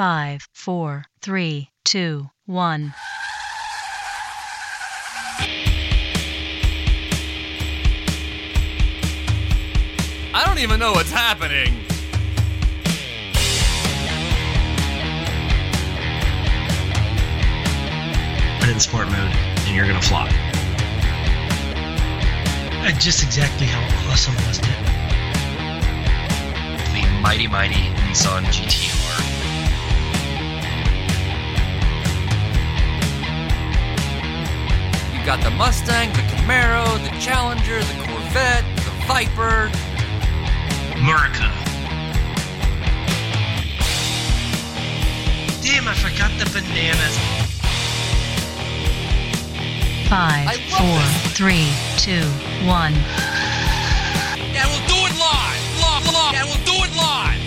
Five, four, three, two, one. I don't even know what's happening. Put it in sport mode, and you're gonna fly. Uh, just exactly how awesome was it? The mighty mighty Nissan GTR. You got the Mustang, the Camaro, the Challenger, the Corvette, the Viper. America. Damn, I forgot the bananas. Five, I four, this. three, two, one. Yeah, we'll do it live. Live, live. Yeah, we'll do it live.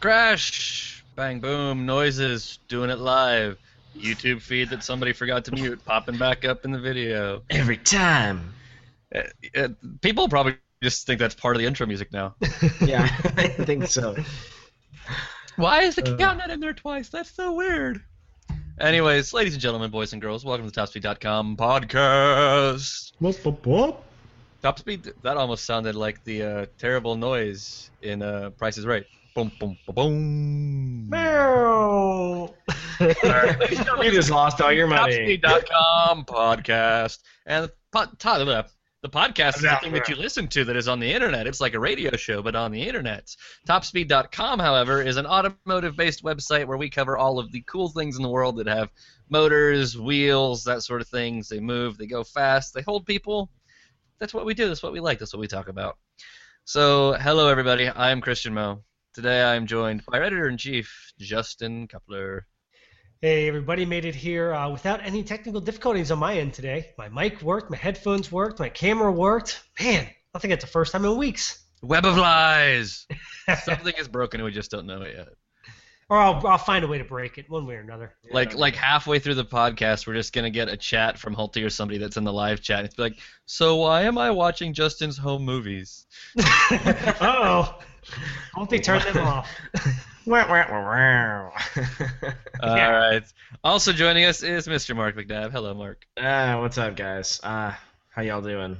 Crash, bang, boom, noises, doing it live. YouTube feed that somebody forgot to mute, popping back up in the video. Every time. Uh, uh, people probably just think that's part of the intro music now. Yeah, I think so. Why is the Uh. count not in there twice? That's so weird. Anyways, ladies and gentlemen, boys and girls, welcome to the TopSpeed.com podcast. Whoop, whoop, whoop. Top Speed, that almost sounded like the uh, terrible noise in uh, Price is Right. Boom, boom, boom, boom. Meow. you just lost all your money. TopSpeed.com podcast. And the, pod, Todd, uh, the podcast is the thing that you listen to that is on the internet. It's like a radio show, but on the internet. TopSpeed.com, however, is an automotive based website where we cover all of the cool things in the world that have motors, wheels, that sort of things. They move, they go fast, they hold people. That's what we do. That's what we like. That's what we talk about. So, hello, everybody. I'm Christian Moe. Today I am joined by our editor in chief, Justin Cupler. Hey, everybody made it here uh, without any technical difficulties on my end today. My mic worked, my headphones worked, my camera worked. Man, I think it's the first time in weeks. Web of lies. Something is broken and we just don't know it yet. Or I'll, I'll find a way to break it one way or another. Like like halfway through the podcast, we're just gonna get a chat from Hulty or somebody that's in the live chat. It's like, so why am I watching Justin's home movies? Uh-oh. Hope they turn them off. All right. Also joining us is Mr. Mark McNabb. Hello, Mark. Ah, what's up, guys? Uh, how y'all doing?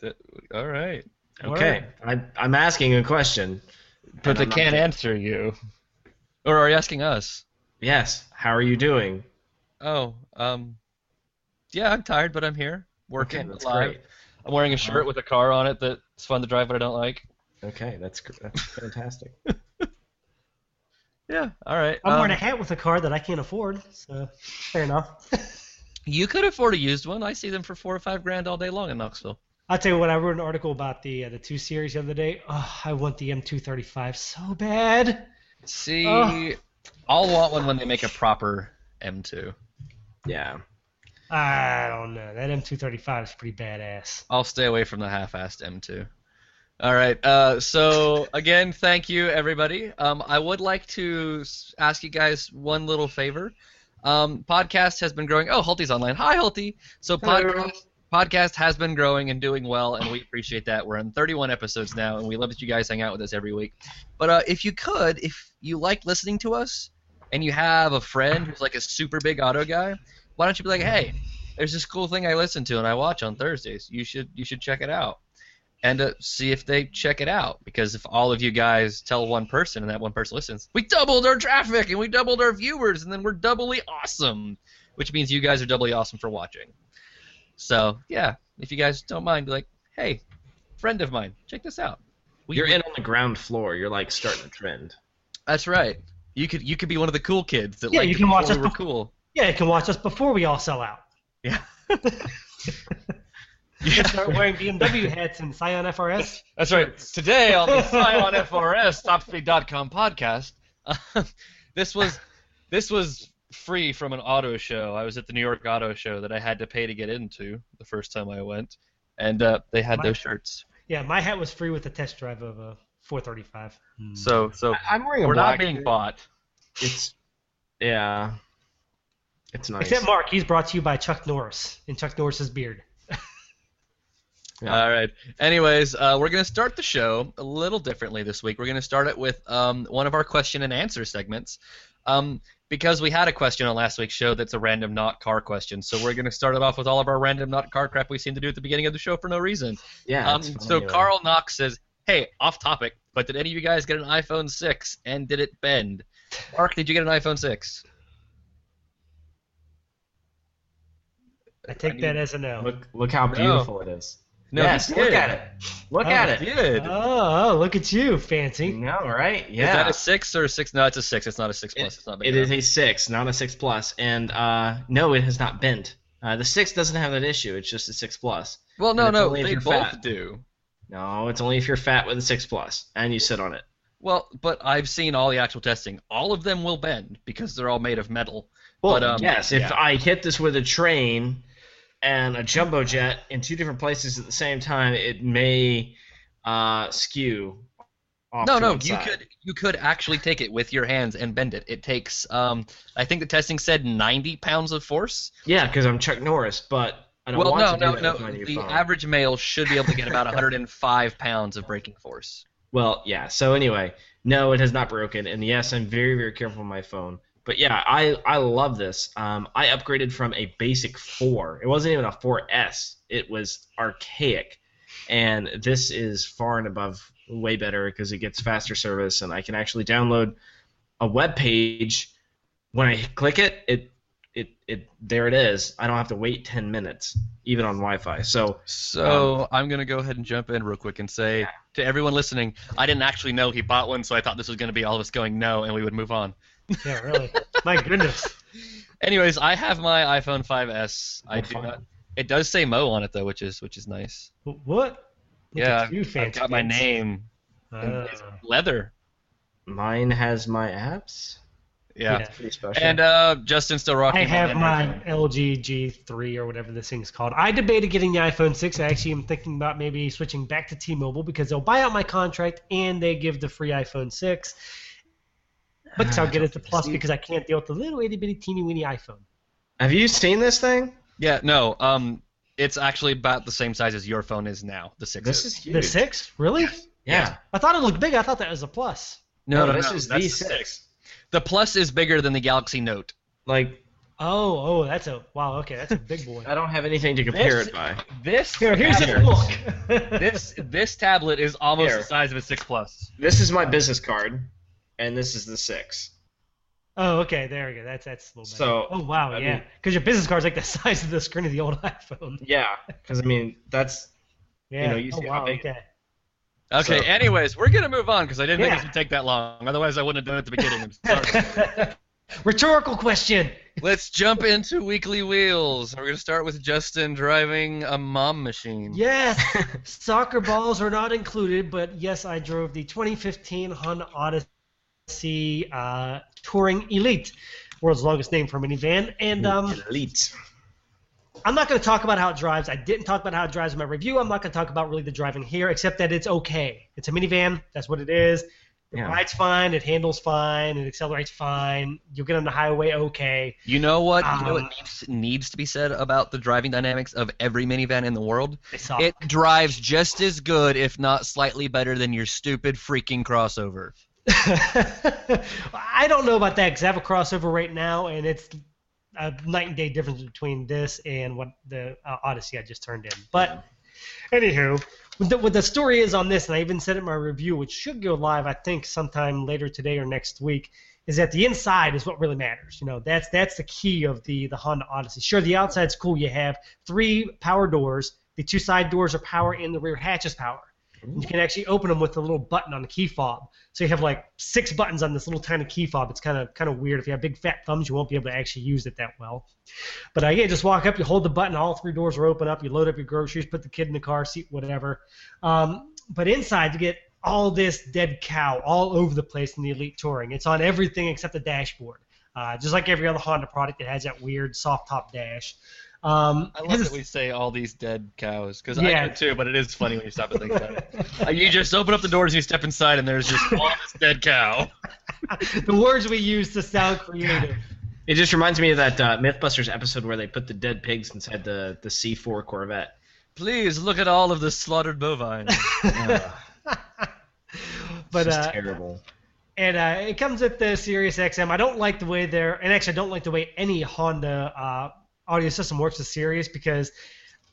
Th- All right. Okay, I, I'm asking a question. But they I'm not- can't answer you. Or are you asking us? Yes. How are you doing? Oh, um, yeah, I'm tired, but I'm here working Okay, that's live. great. I'm wearing a shirt with a car on it that's fun to drive, but I don't like. Okay, that's that's fantastic. Yeah. All right. I'm um, wearing a hat with a car that I can't afford, so fair enough. You could afford a used one. I see them for four or five grand all day long in Knoxville. I'll tell you what, I wrote an article about the uh, the two series the other day. Oh, I want the M235 so bad. See, Oh. I'll want one when they make a proper M2. Yeah. I don't know. That M235 is pretty badass. I'll stay away from the half-assed M2. All right. Uh, so again, thank you everybody. Um, I would like to ask you guys one little favor. Um, podcast has been growing. Oh, Hulty's online. Hi, Hulty. So podcast podcast has been growing and doing well, and we appreciate that. We're on 31 episodes now, and we love that you guys hang out with us every week. But uh, if you could, if you like listening to us, and you have a friend who's like a super big auto guy, why don't you be like, hey, there's this cool thing I listen to and I watch on Thursdays. You should you should check it out, and uh, see if they check it out. Because if all of you guys tell one person and that one person listens, we doubled our traffic and we doubled our viewers, and then we're doubly awesome, which means you guys are doubly awesome for watching. So yeah, if you guys don't mind, be like, hey, friend of mine, check this out. We, You're we- in on the ground floor. You're like starting a trend. That's right. You could you could be one of the cool kids that Yeah, like you can watch before us we were before- cool. Yeah, you can watch us before we all sell out. Yeah. You can start wearing BMW hats and Scion FRS. That's right. Today on the Scion FRS TopSpeed.com podcast, uh, this was this was free from an auto show. I was at the New York Auto Show that I had to pay to get into the first time I went, and uh, they had My- those shirts. Yeah, my hat was free with the test drive of a 435. So so I- I'm wearing a we're black. not being bought. It's yeah. It's nice. Except Mark, he's brought to you by Chuck Norris and Chuck Norris's beard. Yeah. All right. Anyways, uh, we're gonna start the show a little differently this week. We're gonna start it with um, one of our question and answer segments. Um, because we had a question on last week's show that's a random not car question, so we're gonna start it off with all of our random not car crap we seem to do at the beginning of the show for no reason. Yeah. Um, so anyway. Carl Knox says, "Hey, off topic, but did any of you guys get an iPhone 6 and did it bend?" Mark, did you get an iPhone 6? I take that as a no. Look, look how No. beautiful it is. No, yes, look at it. Look Oh, at it. did. Oh, oh, look at you, fancy. No, right? Yeah. Is that a six or a six? No, it's a six. It's not a six plus. it's not big It is a six, not a six plus. plus, and uh, no, it has not bent. Uh, the six doesn't have that issue. It's just a six plus. Well, no, no, they both fat. do. No, it's only if you're fat with a six plus and you sit on it. Well, but I've seen all the actual testing. All of them will bend because they're all made of metal. Well, But, um, yes, if yeah. I hit this with a train and a jumbo jet in two different places at the same time, it may uh, skew. No, no, you side. could you could actually take it with your hands and bend it. It takes um, I think the testing said 90 pounds of force. Yeah, because I'm Chuck Norris, but I don't Well, want no, to do no, no. with my new The phone. average male should be able to get about 105 pounds of braking force. Well, yeah. So anyway, no, it has not broken, and yes, I'm very, very careful with my phone. But yeah, I I love this. Um, I upgraded from a basic four. It wasn't even a 4S. It was archaic, and this is far and above way better because it gets faster service, and I can actually download a web page. When I click it, it it it there it is. I don't have to wait 10 minutes, even on Wi-Fi. So So I'm gonna go ahead and jump in real quick and say Yeah. to everyone listening, I didn't actually know he bought one, so I thought this was gonna be all of us going no, and we would move on. Yeah, really. My goodness. Anyways, I have my iPhone 5s. I do fine. not. It does say Mo on it though, which is which is nice. What? Look yeah, you, I've fancy got my name. and Ah. leather. mine has my apps. Yeah. Yeah. Pretty special. And uh, Justin's still rocking. I have my. LG G3 or whatever this thing's called. I debated getting the iPhone 6. I actually am thinking about maybe switching back to T-Mobile because they'll buy out my contract and they give the free iPhone 6. But I'll get it the plus because I can't deal with the little itty bitty teeny weeny iPhone. Have you seen this thing? Yeah, no. Um, it's actually about the same size as your phone is now. The six. This is huge. The 6? Really? Yeah. I thought it looked big. I thought that was a plus. no, no, No, this no, is the the six. The plus is bigger than the Galaxy Note. Like Oh, oh, that's a wow. Okay, that's a big boy. I don't have anything to compare This- it by. This Here, here's a tablet- look. this this tablet is almost Here. the size of a six plus. This is my business card, and this is the six. Oh, okay, there we go. That's that's a little better. So, oh wow, I yeah, because your business card's like the size of the screen of the old iPhone. Yeah, because I mean that's Yeah. know, you oh see how big- Okay. Okay. So- anyways, we're gonna move on because I didn't think Yeah. this would take that long. Otherwise, I wouldn't have done it at the beginning. I'm sorry. Rhetorical question. Let's jump into weekly wheels. We're gonna start with Justin driving a mom machine. Yes, soccer balls are not included, but yes, I drove the 2015 Honda Odyssey uh, Touring Elite, world's longest name for a minivan, and um, elite. I'm not going to talk about how it drives. I didn't talk about how it drives in my review. I'm not going to talk about really the driving here, except that it's okay. It's a minivan. That's what it is. It Yeah. rides fine. It handles fine. It accelerates fine. You'll get on the highway okay. You know what? you know what Um, needs, needs to be said about the driving dynamics of every minivan in the world? It drives just as good, if not slightly better, than your stupid freaking crossover. I don't know about that because I have a crossover right now, and it's a night and day difference between this and what the uh, Odyssey I just turned in. But anywho, what the, what the story is on this, and I even said it in my review, which should go live, I think, sometime later today or next week, is that the inside is what really matters. You know, that's that's the key of the the Honda Odyssey. Sure, the outside's cool. You have three power doors. The two side doors are power, and the rear hatch is power. You can actually open them with a little button on the key fob. So you have like six buttons on this little tiny key fob. It's kind of kind of weird. If you have big fat thumbs, you won't be able to actually use it that well. But uh, yeah, just walk up, you hold the button, all three doors are open up. You load up your groceries, put the kid in the car seat, whatever. Um, but inside, you get all this dead cow all over the place in the Elite Touring. It's on everything except the dashboard. Uh, just like every other Honda product, it has that weird soft top dash. Um, I love that we say all these dead cows because Yeah. I do too, but it is funny when you stop and think about it. Uh, you just open up the doors and you step inside, and there's just all this dead cow. the words we use to sound creative. It just reminds me of that uh, MythBusters episode where they put the dead pigs inside the the C4 Corvette. Please look at all of the slaughtered bovine. Ugh, but it's just uh, terrible. and uh, it comes with the Sirius XM. I don't like the way they're, and actually I don't like the way any Honda uh, audio system works with Sirius because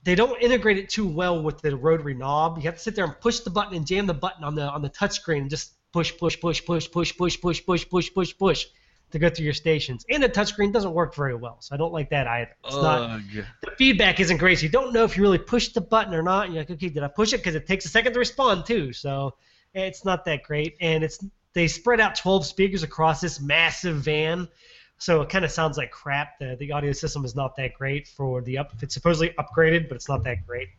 they don't integrate it too well with the rotary knob. You have to sit there and push the button and jam the button on the on the touchscreen and just push, push, push, push, push, push, push, push, push, push, push to go through your stations. And the touchscreen doesn't work very well, so I don't like that either. It's not the feedback isn't great. So you don't know if you really pushed the button or not. And you're like, okay, did I push it? Because it takes a second to respond too. So it's not that great. And it's they spread out 12 speakers across this massive van. So it kind of sounds like crap. The, the audio system is not that great for the up. It's supposedly upgraded, but it's not that great.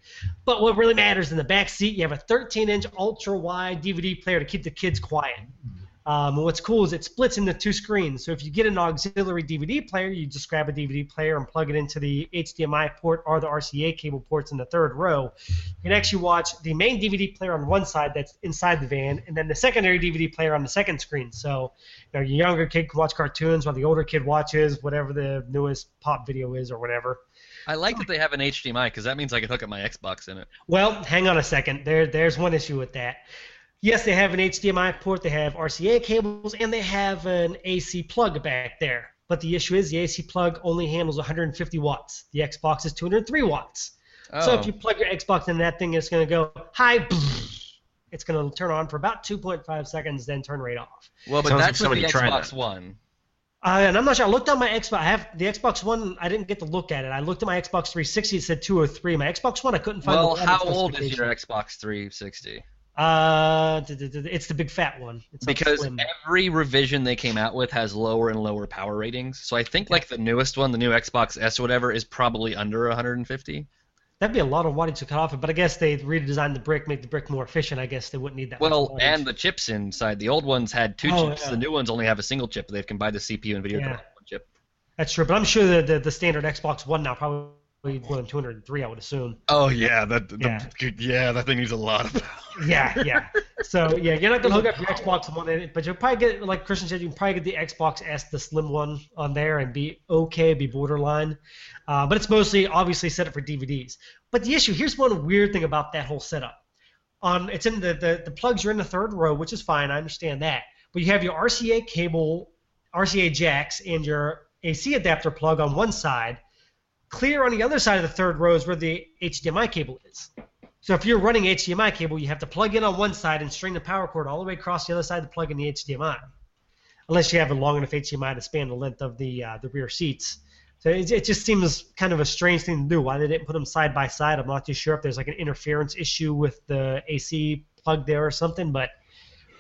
But what really matters in the back seat, you have a 13-inch ultra-wide DVD player to keep the kids quiet. Mm-hmm. Um, what's cool is it splits into two screens. So if you get an auxiliary DVD player, you just grab a DVD player and plug it into the HDMI port or the RCA cable ports in the third row. You can actually watch the main DVD player on one side that's inside the van, and then the secondary DVD player on the second screen. So you know, your younger kid can watch cartoons while the older kid watches whatever the newest pop video is or whatever. I like that they have an HDMI because that means I can hook up my Xbox in it. Well, hang on a second. There, there's one issue with that. Yes, they have an HDMI port, they have RCA cables, and they have an AC plug back there. But the issue is the AC plug only handles 150 watts. The Xbox is 203 watts. Oh. So if you plug your Xbox in that thing, it's going to go hi. It's going to turn on for about 2.5 seconds, then turn right off. well, but Sounds like that's with the somebody tried Xbox that. One. Uh, and I'm not sure. I looked on my Xbox. I have the Xbox One. I didn't get to look at it. I looked at my Xbox 360. It said 203. My Xbox One, I couldn't find. Well, the how old is your. Xbox 360? Uh, it's the big fat one. It's Because every revision they came out with has lower and lower power ratings. So I think like the newest one, the new Xbox S or whatever, is probably under 150. That'd be a lot of wattage to cut off it, but I guess they redesigned the brick, make the brick more efficient. I guess they wouldn't need that. Well, much and the chips inside. The old ones had two Oh, chips. yeah. The new ones only have a single chip. They can buy the CPU and video Yeah. card one chip. that's true. But I'm sure that the, the standard Xbox One now probably more than 203. I would assume. Oh yeah, that the, Yeah. yeah, that thing needs a lot of power. Yeah, yeah. So yeah, you're not gonna hook up your Xbox One in it, but you'll probably get like Christian said, you can probably get the Xbox S, the slim one, on there and be okay, be borderline. Uh, but it's mostly obviously set up for DVDs. But the issue here's one weird thing about that whole setup. On it's in the, the the plugs are in the third row, which is fine. I understand that. But you have your RCA cable, RCA jacks, and your AC adapter plug on one side. Clear on the other side of the third row is where the HDMI cable is. So if you're running HDMI cable, you have to plug in on one side and string the power cord all the way across the other side to plug in the HDMI. Unless you have a long enough HDMI to span the length of the uh, the rear seats. So it, it just seems kind of a strange thing to do. Why they didn't put them side by side, I'm not too sure if there's like an interference issue with the AC plug there or something, but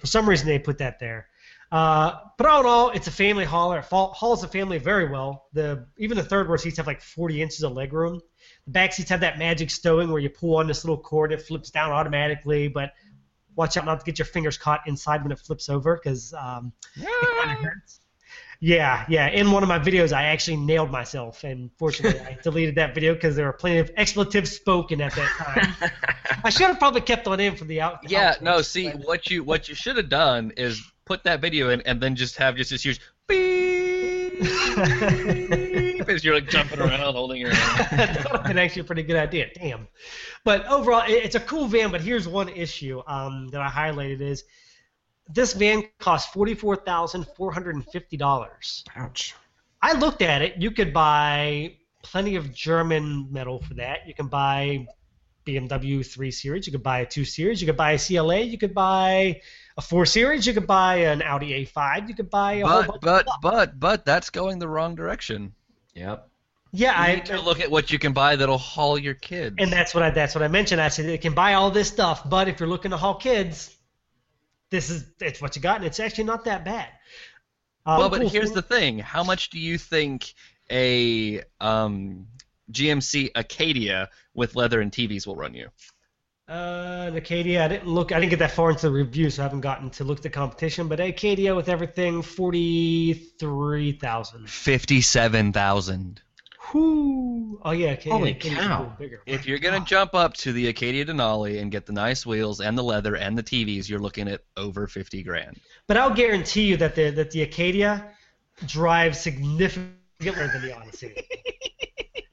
for some reason they put that there. Uh, but all in all, it's a family hauler. It hauls the family very well. The even the third row seats have like 40 inches of leg room. The back seats have that magic stowing where you pull on this little cord, it flips down automatically. But watch out not to get your fingers caught inside when it flips over, because um, it kind of hurts. Yeah, yeah. In one of my videos, I actually nailed myself, and fortunately, I deleted that video because there were plenty of expletives spoken at that time. I should have probably kept on in for the out. Yeah, outtakes, no. See, but- what you what you should have done is put that video in and then just have just this huge beep as you're like jumping around holding your hand. that would actually a pretty good idea. Damn. But overall, it's a cool van. But here's one issue um, that I highlighted is this van costs forty four thousand four hundred and fifty dollars. Ouch. I looked at it. You could buy plenty of German metal for that. You can buy BMW 3 Series. You could buy a 2 Series. You could buy a CLA. You could buy a 4 Series. You could buy an Audi A5. You could buy a whole But bunch but of stuff. but but that's going the wrong direction. Yep. yeah, You I need to look at what you can buy that'll haul your kids. And that's what I that's what I mentioned. I said it can buy all this stuff, but if you're looking to haul kids, this is it's what you got, and it's actually not that bad. Um, well, but cool here's the thing: how much do you think a um, GMC Acadia with leather and TVs will run you? Uh, Acadia. I didn't look. I didn't get that far into the review, so I haven't gotten to look at the competition. But Acadia with everything, forty three thousand. Fifty-seven thousand. Whoo! Oh yeah, Acadia. Holy Acadia's cow. bigger. If you're gonna jump up to the Acadia Denali and get the nice wheels and the leather and the TVs, you're looking at over fifty grand. But I'll guarantee you that the that the Acadia drives significantly better than the Odyssey.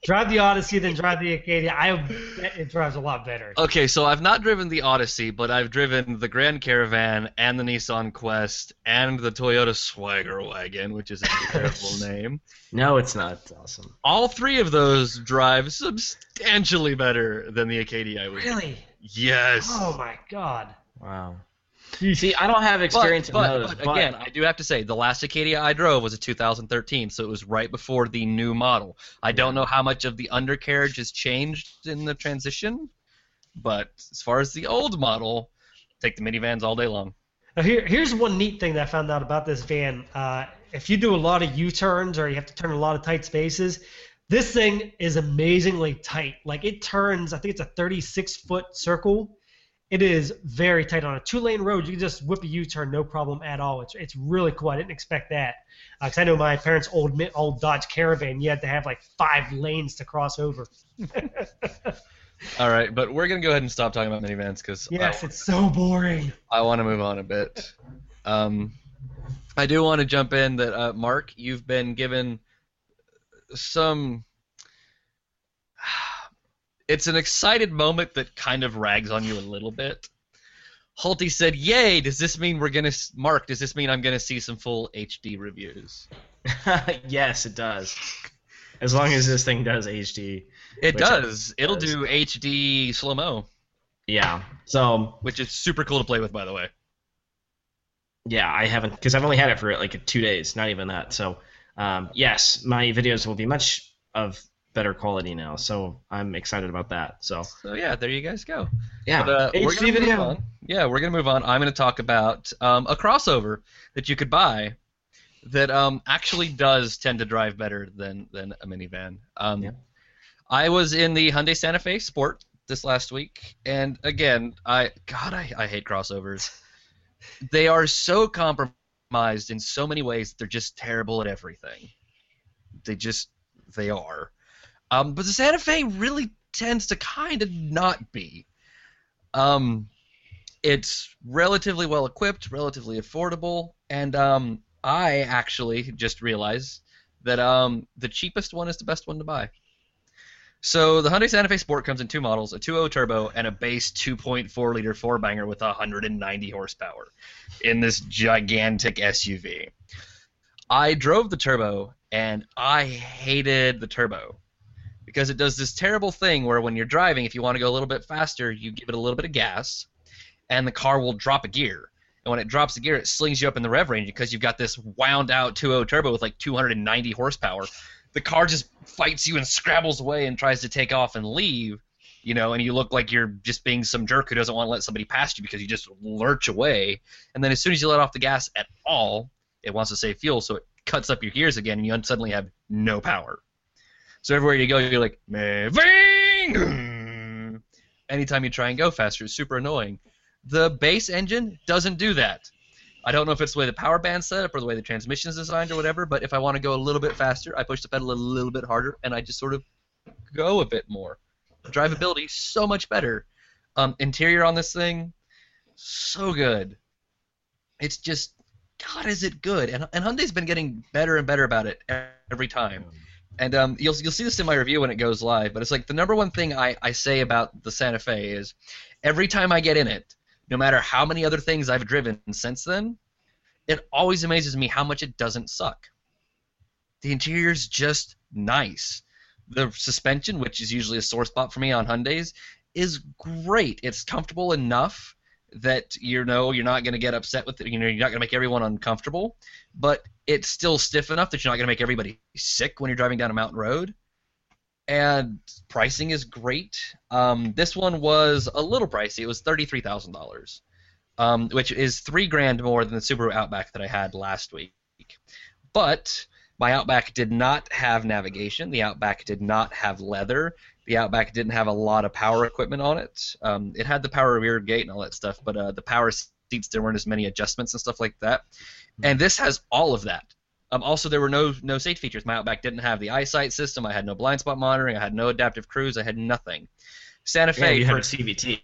Drive the Odyssey, then drive the Acadia. I bet it drives a lot better. Okay, so I've not driven the Odyssey, but I've driven the Grand Caravan and the Nissan Quest and the Toyota Swagger Wagon, which is a terrible name. No, it's not. It's awesome. All three of those drive substantially better than the Acadia I was. Really? Yes. Oh my god. Wow. See, I don't have experience but, in but, those. but again, I do have to say the last Acadia I drove was a 2013, so it was right before the new model. I don't know how much of the undercarriage has changed in the transition, but as far as the old model, take the minivans all day long. Now here, here's one neat thing that I found out about this van. Uh, if you do a lot of U-turns or you have to turn a lot of tight spaces, this thing is amazingly tight. Like it turns, I think it's a 36 foot circle. It is very tight on a two-lane road. You can just whip a U-turn, no problem at all. It's it's really cool. I didn't expect that because I know my parents' old old Dodge Caravan. You had to have like five lanes to cross over. All right, but we're gonna go ahead and stop talking about minivans because Yes, it's so boring. I, I want to move on a bit. Um, I do want to jump in that uh, Mark, you've been given some. It's an excited moment that kind of rags on you a little bit. Hulty said, "Yay! Does this mean we're gonna Mark? Does this mean I'm gonna see some full HD reviews?" yes, it does. As long as this thing does HD. It it does. It'll does. do HD slow mo, Yeah. So which is super cool to play with, by the way. yeah, I haven't because I've only had it for like two days, not even that. So um, yes, my videos will be much of better quality now. So I'm excited about that. So So yeah, there you guys go. yeah, But, uh, we're gonna video. Move on. Yeah, we're gonna move on. I'm gonna talk about um, a crossover that you could buy that um, actually does tend to drive better than than a minivan. Um, Yeah. I was in the Hyundai Santa Fe Sport this last week, and again, I God, I, I hate crossovers. They are so compromised in so many ways. They're just terrible at everything. They just they are. Um, but the Santa Fe really tends to kind of not be. Um, it's relatively well equipped, relatively affordable, and um, I actually just realized that um, the cheapest one is the best one to buy. So the Hyundai Santa Fe Sport comes in two models: a 2.0 turbo and a base 2.4 liter four banger with 190 horsepower in this gigantic SUV. I drove the turbo and I hated the turbo because it does this terrible thing where when you're driving, if you want to go a little bit faster, you give it a little bit of gas, and the car will drop a gear. And when it drops the gear, it slings you up in the rev range because you've got this wound out 2.0 turbo with like 290 horsepower. The car just fights you and scrabbles away and tries to take off and leave, you know, and you look like you're just being some jerk who doesn't want to let somebody past you because you just lurch away. And then as soon as you let off the gas at all, it wants to save fuel, so it cuts up your gears again, and you suddenly have no power. So everywhere you go, you're like, moving. Anytime you try and go faster, it's super annoying. The base engine doesn't do that. I don't know if it's the way the power band's set up or the way the transmission is designed or whatever, but if I want to go a little bit faster, I push the pedal a little bit harder, and I just sort of go a bit more. Drivability so much better. Um, interior on this thing, so good. It's just, God, is it good? And and Hyundai's been getting better and better about it every time. And um, you'll you'll see this in my review when it goes live. But it's like the number one thing I, I say about the Santa Fe is every time I get in it, no matter how many other things I've driven since then, it always amazes me how much it doesn't suck. The interior's just nice. The suspension, which is usually a sore spot for me on Hyundai's, is great. It's comfortable enough that you know you're not going to get upset with it. You know you're not going to make everyone uncomfortable, but it's still stiff enough that you're not going to make everybody sick when you're driving down a mountain road. And pricing is great. Um, this one was a little pricey. It was thirty-three thousand dollars, um, which is three grand more than the Subaru Outback that I had last week. But my Outback did not have navigation. The Outback did not have leather. The Outback didn't have a lot of power equipment on it. Um, it had the power rear gate and all that stuff, but uh, the power seats there weren't as many adjustments and stuff like that. And this has all of that. Um, also, there were no no safety features. My Outback didn't have the eyesight system. I had no blind spot monitoring. I had no adaptive cruise. I had nothing. Santa Yeah, Fe you for have a CVT.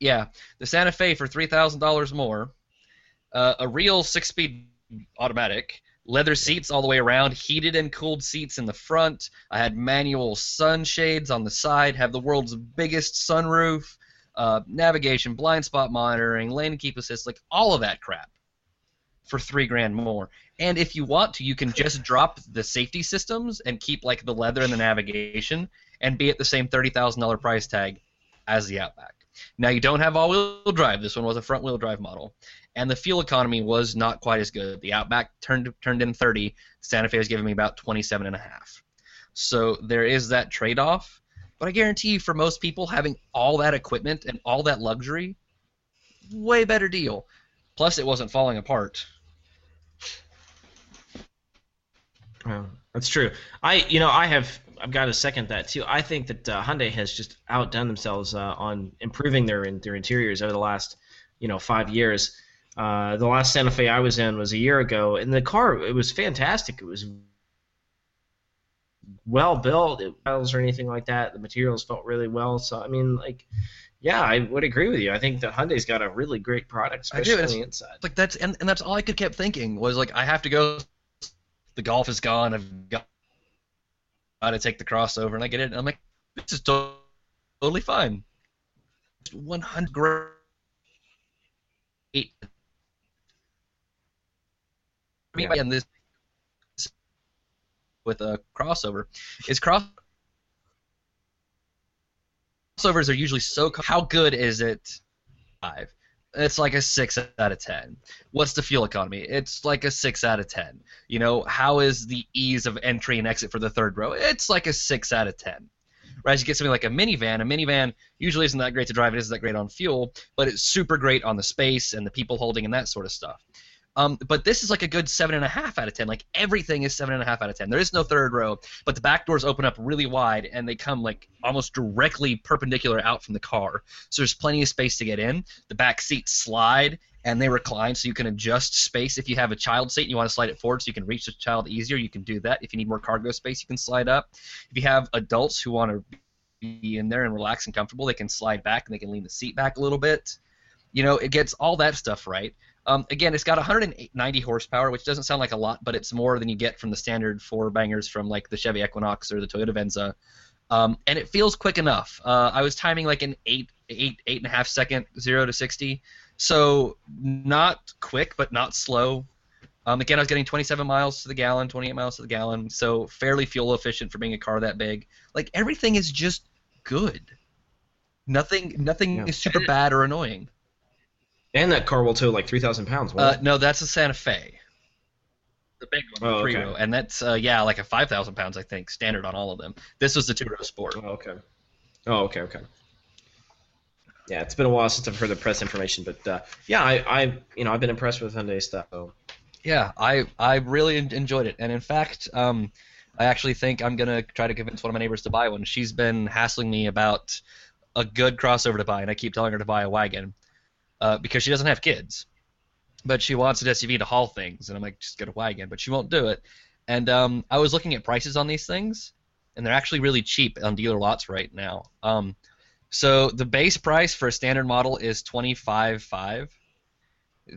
yeah, the Santa Fe for three thousand dollars more, uh, a real six-speed automatic, leather seats all the way around, heated and cooled seats in the front. I had manual sunshades on the side, have the world's biggest sunroof, uh, navigation, blind spot monitoring, lane keep assist, like all of that crap for three grand more. And if you want to, you can just drop the safety systems and keep like the leather and the navigation and be at the same thirty thousand dollar price tag as the Outback. Now you don't have all-wheel drive. This one was a front-wheel drive model, and the fuel economy was not quite as good. The Outback turned turned in 30. Santa Fe was giving me about 27 and a half. So there is that trade-off. But I guarantee you, for most people, having all that equipment and all that luxury, way better deal. Plus, it wasn't falling apart. Well, that's true. I, you know, I have, I've got to second that too. I think that uh, Hyundai has just outdone themselves uh, on improving their their interiors over the last, you know, five years. Uh, the last Santa Fe I was in was a year ago, and the car it was fantastic. It was well built, it or anything like that. The materials felt really well. So I mean, like, yeah, I would agree with you. I think that Hyundai's got a really great product, I do, especially on the inside. Like that's and, and that's all I could kept thinking was like I have to go. The golf is gone. I've got, to take the crossover, and I get it. And I'm like, this is to- totally fine. One hundred great. Yeah. This with a crossover is cross crossovers are usually so. How good is it? Five. It's like a six out of ten. What's the fuel economy? It's like a six out of ten. You know, how is the ease of entry and exit for the third row? It's like a six out of ten. Whereas you get something like a minivan, a minivan usually isn't that great to drive. It isn't that great on fuel, but it's super great on the space and the people holding and that sort of stuff. Um, but this is like a good seven and a half out of ten. Like everything is seven and a half out of ten. There is no third row, but the back doors open up really wide and they come like almost directly perpendicular out from the car. So there's plenty of space to get in. The back seats slide and they recline so you can adjust space. If you have a child seat and you want to slide it forward so you can reach the child easier, you can do that. If you need more cargo space, you can slide up. If you have adults who want to be in there and relax and comfortable, they can slide back and they can lean the seat back a little bit. You know, it gets all that stuff right. Um, again, it's got 190 horsepower, which doesn't sound like a lot, but it's more than you get from the standard four bangers from like the Chevy Equinox or the Toyota Venza. Um, and it feels quick enough. Uh, I was timing like an eight, eight, eight and a half second zero to sixty, so not quick, but not slow. Um, again, I was getting 27 miles to the gallon, 28 miles to the gallon, so fairly fuel efficient for being a car that big. Like everything is just good. Nothing, nothing Yeah. is super bad or annoying. And that car will tow like three thousand pounds. Uh, no, that's a Santa Fe. The big one, the Oh, three okay. row, and that's uh, yeah, like a five thousand pounds, I think, standard on all of them. This was the two row sport. Oh, okay. Oh, okay, okay. Yeah, it's been a while since I've heard the press information, but uh, yeah, I, I, you know, I've been impressed with Hyundai stuff. So. Yeah, I I really enjoyed it, and in fact, um, I actually think I'm gonna try to convince one of my neighbors to buy one. She's been hassling me about a good crossover to buy, and I keep telling her to buy a wagon uh, because she doesn't have kids, but she wants an SUV to haul things, and I'm like, just get a wagon, but she won't do it. And um, I was looking at prices on these things, and they're actually really cheap on dealer lots right now. Um, so the base price for a standard model is twenty five five.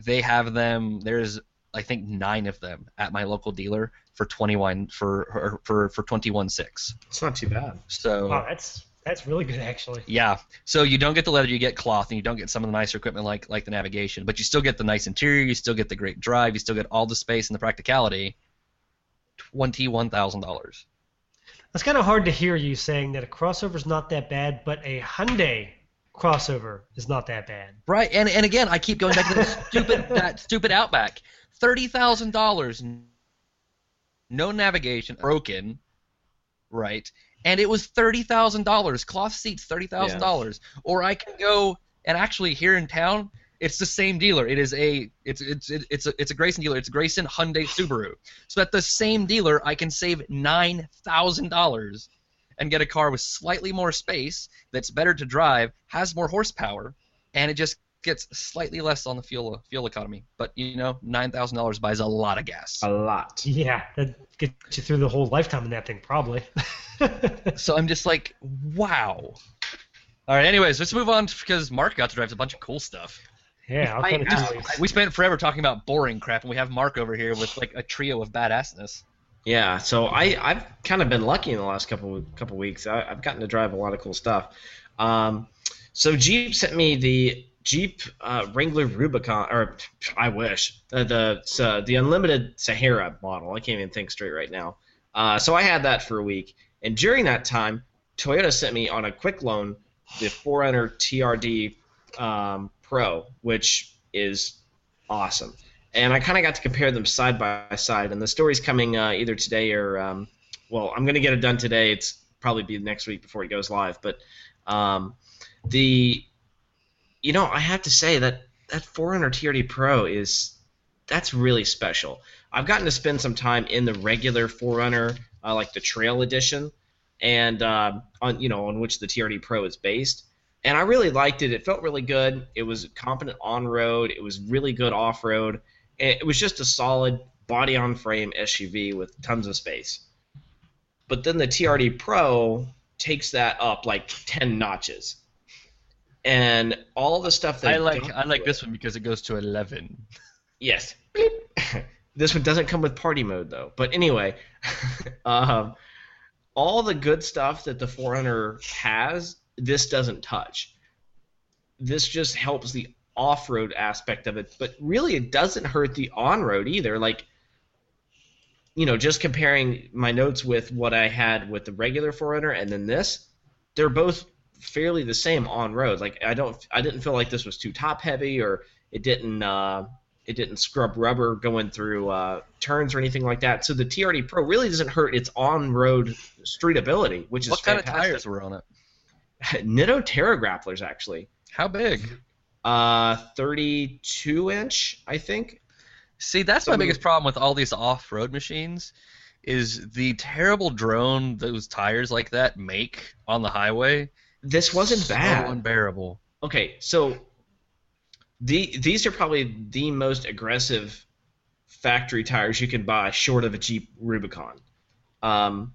They have them. There's I think nine of them at my local dealer for twenty one for for for twenty one six. It's not too bad. So Wow, that's that's really good actually. yeah, so you don't get the leather, you get cloth, and you don't get some of the nicer equipment like like the navigation, but you still get the nice interior, you still get the great drive, you still get all the space and the practicality. Twenty one thousand dollars. It's kind of hard to hear you saying that a crossover is not that bad, but a Hyundai crossover is not that bad. Right, and and again, I keep going back to that stupid that stupid Outback. Thirty thousand dollars, no navigation, broken, right? And it was thirty thousand dollars. Cloth seats, thirty thousand dollars. Or I can go and actually here in town, it's the same dealer. It is a it's it's it's a it's a Grayson dealer. It's Grayson Hyundai Subaru. So at the same dealer, I can save nine thousand dollars and get a car with slightly more space that's better to drive, has more horsepower, and it just gets slightly less on the fuel fuel economy. But you know, nine thousand dollars buys a lot of gas. A lot. Yeah, that gets you through the whole lifetime in that thing probably. So I'm just like, wow. All right. Anyways, let's move on because Mark got to drive a bunch of cool stuff. Yeah, I- kind of I- We spent forever talking about boring crap, and we have Mark over here with like a trio of badassness. Yeah, so I I've kind of been lucky in the last couple couple weeks. I, I've gotten to drive a lot of cool stuff. Um, so Jeep sent me the Jeep uh, Wrangler Rubicon, or I wish uh, the uh, the unlimited Sahara model. I can't even think straight right now. Uh, so I had that for a week, and during that time, Toyota sent me on a quick loan the 4Runner TRD um, Pro, which is awesome and I kind of got to compare them side by side. And the story's coming uh, either today or, um, well, I'm going to get it done today. It's probably be next week before it goes live. But um, the, you know, I have to say that that 4Runner TRD Pro is that's really special. I've gotten to spend some time in the regular 4Runner, uh, like the Trail Edition, and uh, on you know on which the TRD Pro is based. And I really liked it. It felt really good. It was competent on road. It was really good off road it was just a solid body on frame SUV with tons of space. But then the TRD Pro takes that up like 10 notches. And all the stuff that I like I like this one because it goes to eleven. Yes. this one doesn't come with party mode though. But anyway, um, all the good stuff that the 4Runner has, this doesn't touch. This just helps the off-road aspect of it, but really it doesn't hurt the on-road either. Like, you know, just comparing my notes with what I had with the regular 4Runner and then this, they're both fairly the same on road. Like, I don't, I didn't feel like this was too top-heavy or it didn't, uh, it didn't scrub rubber going through uh, turns or anything like that. So the TRD Pro really doesn't hurt its on-road street ability, which is What kind of tires were on it? Nitto Terra Grapplers actually. How big? Uh, 32 inch, I think. See, that's So my we- biggest problem with all these off-road machines, is the terrible drone those tires like that make on the highway. This wasn't so bad. unbearable. Okay, so the these are probably the most aggressive factory tires you can buy, short of a Jeep Rubicon. Um,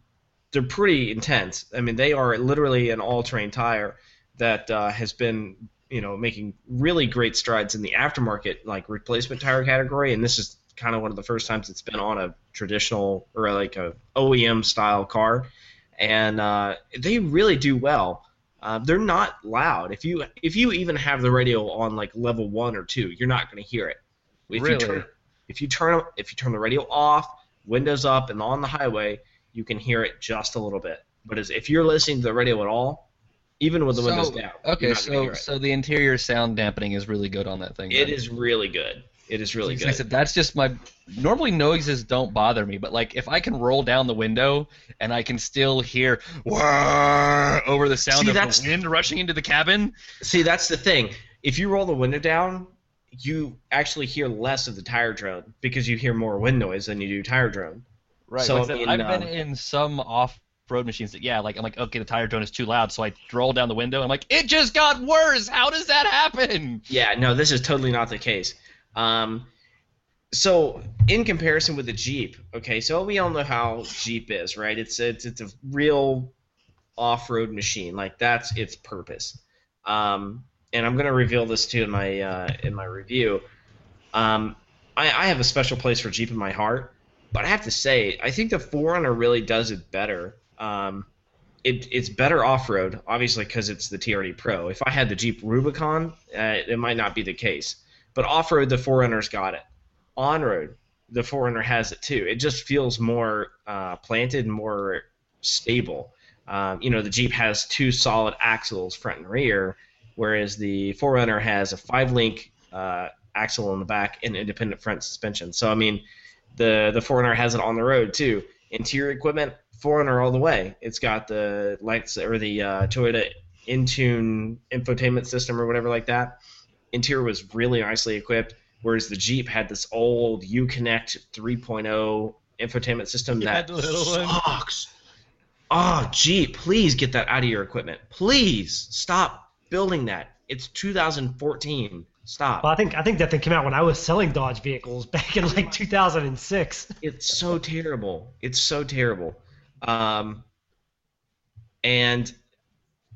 they're pretty intense. I mean, they are literally an all-terrain tire that uh, has been, you know, making really great strides in the aftermarket like replacement tire category, and this is kind of one of the first times it's been on a traditional or like a OEM style car, and uh, they really do well. Uh, they're not loud. If you if you even have the radio on like level one or two, you're not going to hear it. If Really? you turn if you turn if you turn the radio off, windows up, and on the highway, you can hear it just a little bit. But as, if you're listening to the radio at all, even with the windows So- down, you're Okay, so hear it. so the interior sound dampening is really good on that thing. it then. is really good. It is really Like I good. said, that's just my. Normally noises don't bother me, but like if I can roll down the window and I can still hear "Wah" over the sound See, of that's- the wind rushing into the cabin, See, that's the thing. If you roll the window down, you actually hear less of the tire drone because you hear more wind noise than you do tire drone. right? So, like I said, in, I've been um, in some off-road machines that yeah, like I'm like okay, the tire drone is too loud, so I roll down the window. and I'm like, it just got worse. How does that happen? Yeah, no, this is totally not the case. Um, so in comparison with the Jeep, okay, so we all know how Jeep is, right? It's it's it's a real off-road machine. Like that's its purpose. Um, and I'm gonna reveal this too in my uh, in my review. Um, I, I have a special place for Jeep in my heart, but I have to say, I think the 4Runner really does it better. Um, it, it's better off-road, obviously, because it's the TRD Pro. If I had the Jeep Rubicon, uh, it might not be the case. But off-road, the 4Runner's got it. On-road, the 4Runner has it too. It just feels more uh, planted, more stable. Um, you know, the Jeep has two solid axles, front and rear, whereas the 4Runner has a five-link uh, axle in the back and independent front suspension. So I mean, the the 4Runner has it on the road too. Interior equipment, 4Runner all the way. It's got the lights or the uh, Toyota Entune infotainment system or whatever like that. Interior was really nicely equipped, whereas the Jeep had this old Uconnect 3.0 infotainment system Yeah, that the little one. sucks. Oh, Jeep, please get that out of your equipment. Please stop building that. It's 2014. Stop. Well, I think I think that thing came out when I was selling Dodge vehicles back in like 2006. It's so terrible. It's so terrible. Um, and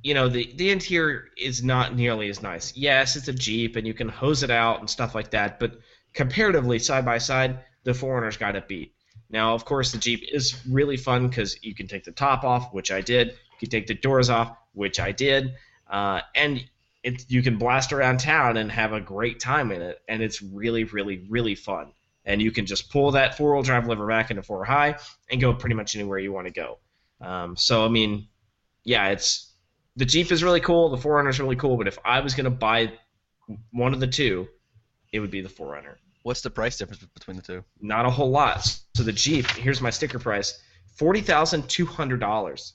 you know the the interior is not nearly as nice. Yes, it's a Jeep and you can hose it out and stuff like that, but comparatively side by side, the 4Runner's got it beat. Now, of course, the Jeep is really fun because you can take the top off, which I did. You can take the doors off, which I did, uh, and it, you can blast around town and have a great time in it, and it's really, really, really fun. And you can just pull that four-wheel drive lever back into four high and go pretty much anywhere you want to go. Um, so, I mean, yeah, it's the Jeep is really cool, the 4Runner is really cool, but if I was gonna buy one of the two, it would be the 4Runner. What's the price difference between the two? Not a whole lot. So the Jeep, here's my sticker price: forty thousand two hundred dollars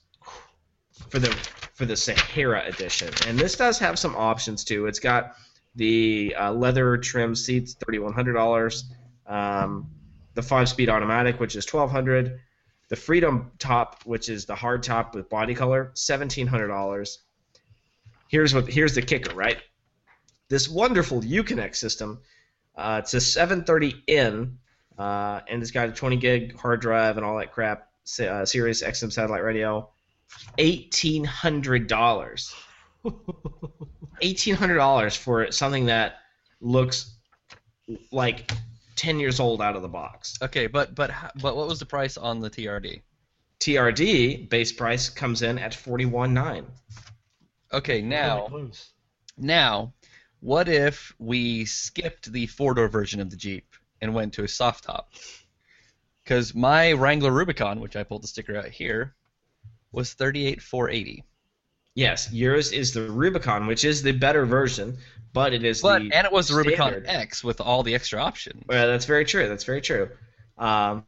for the for the Sahara edition. And this does have some options too. It's got the uh, leather trim seats, thirty one hundred dollars. Um, the five speed automatic, which is twelve hundred. The Freedom top, which is the hard top with body color, seventeen hundred dollars. Here's what here's the kicker, right? This wonderful Uconnect system. Uh, it's a 730N, uh, and it's got a 20 gig hard drive and all that crap. Uh, Sirius XM satellite radio. Eighteen hundred dollars. Eighteen hundred dollars for something that looks like ten years old out of the box. Okay, but but but what was the price on the TRD? TRD base price comes in at forty one nine. Okay, now close. now, what if we skipped the four door version of the Jeep and went to a soft top? Because my Wrangler Rubicon, which I pulled the sticker out here, was thirty eight four eighty. Yes, yours is the Rubicon, which is the better version, but it is But the and it was the Rubicon standard. X with all the extra options. Well, that's very true. That's very true. Um,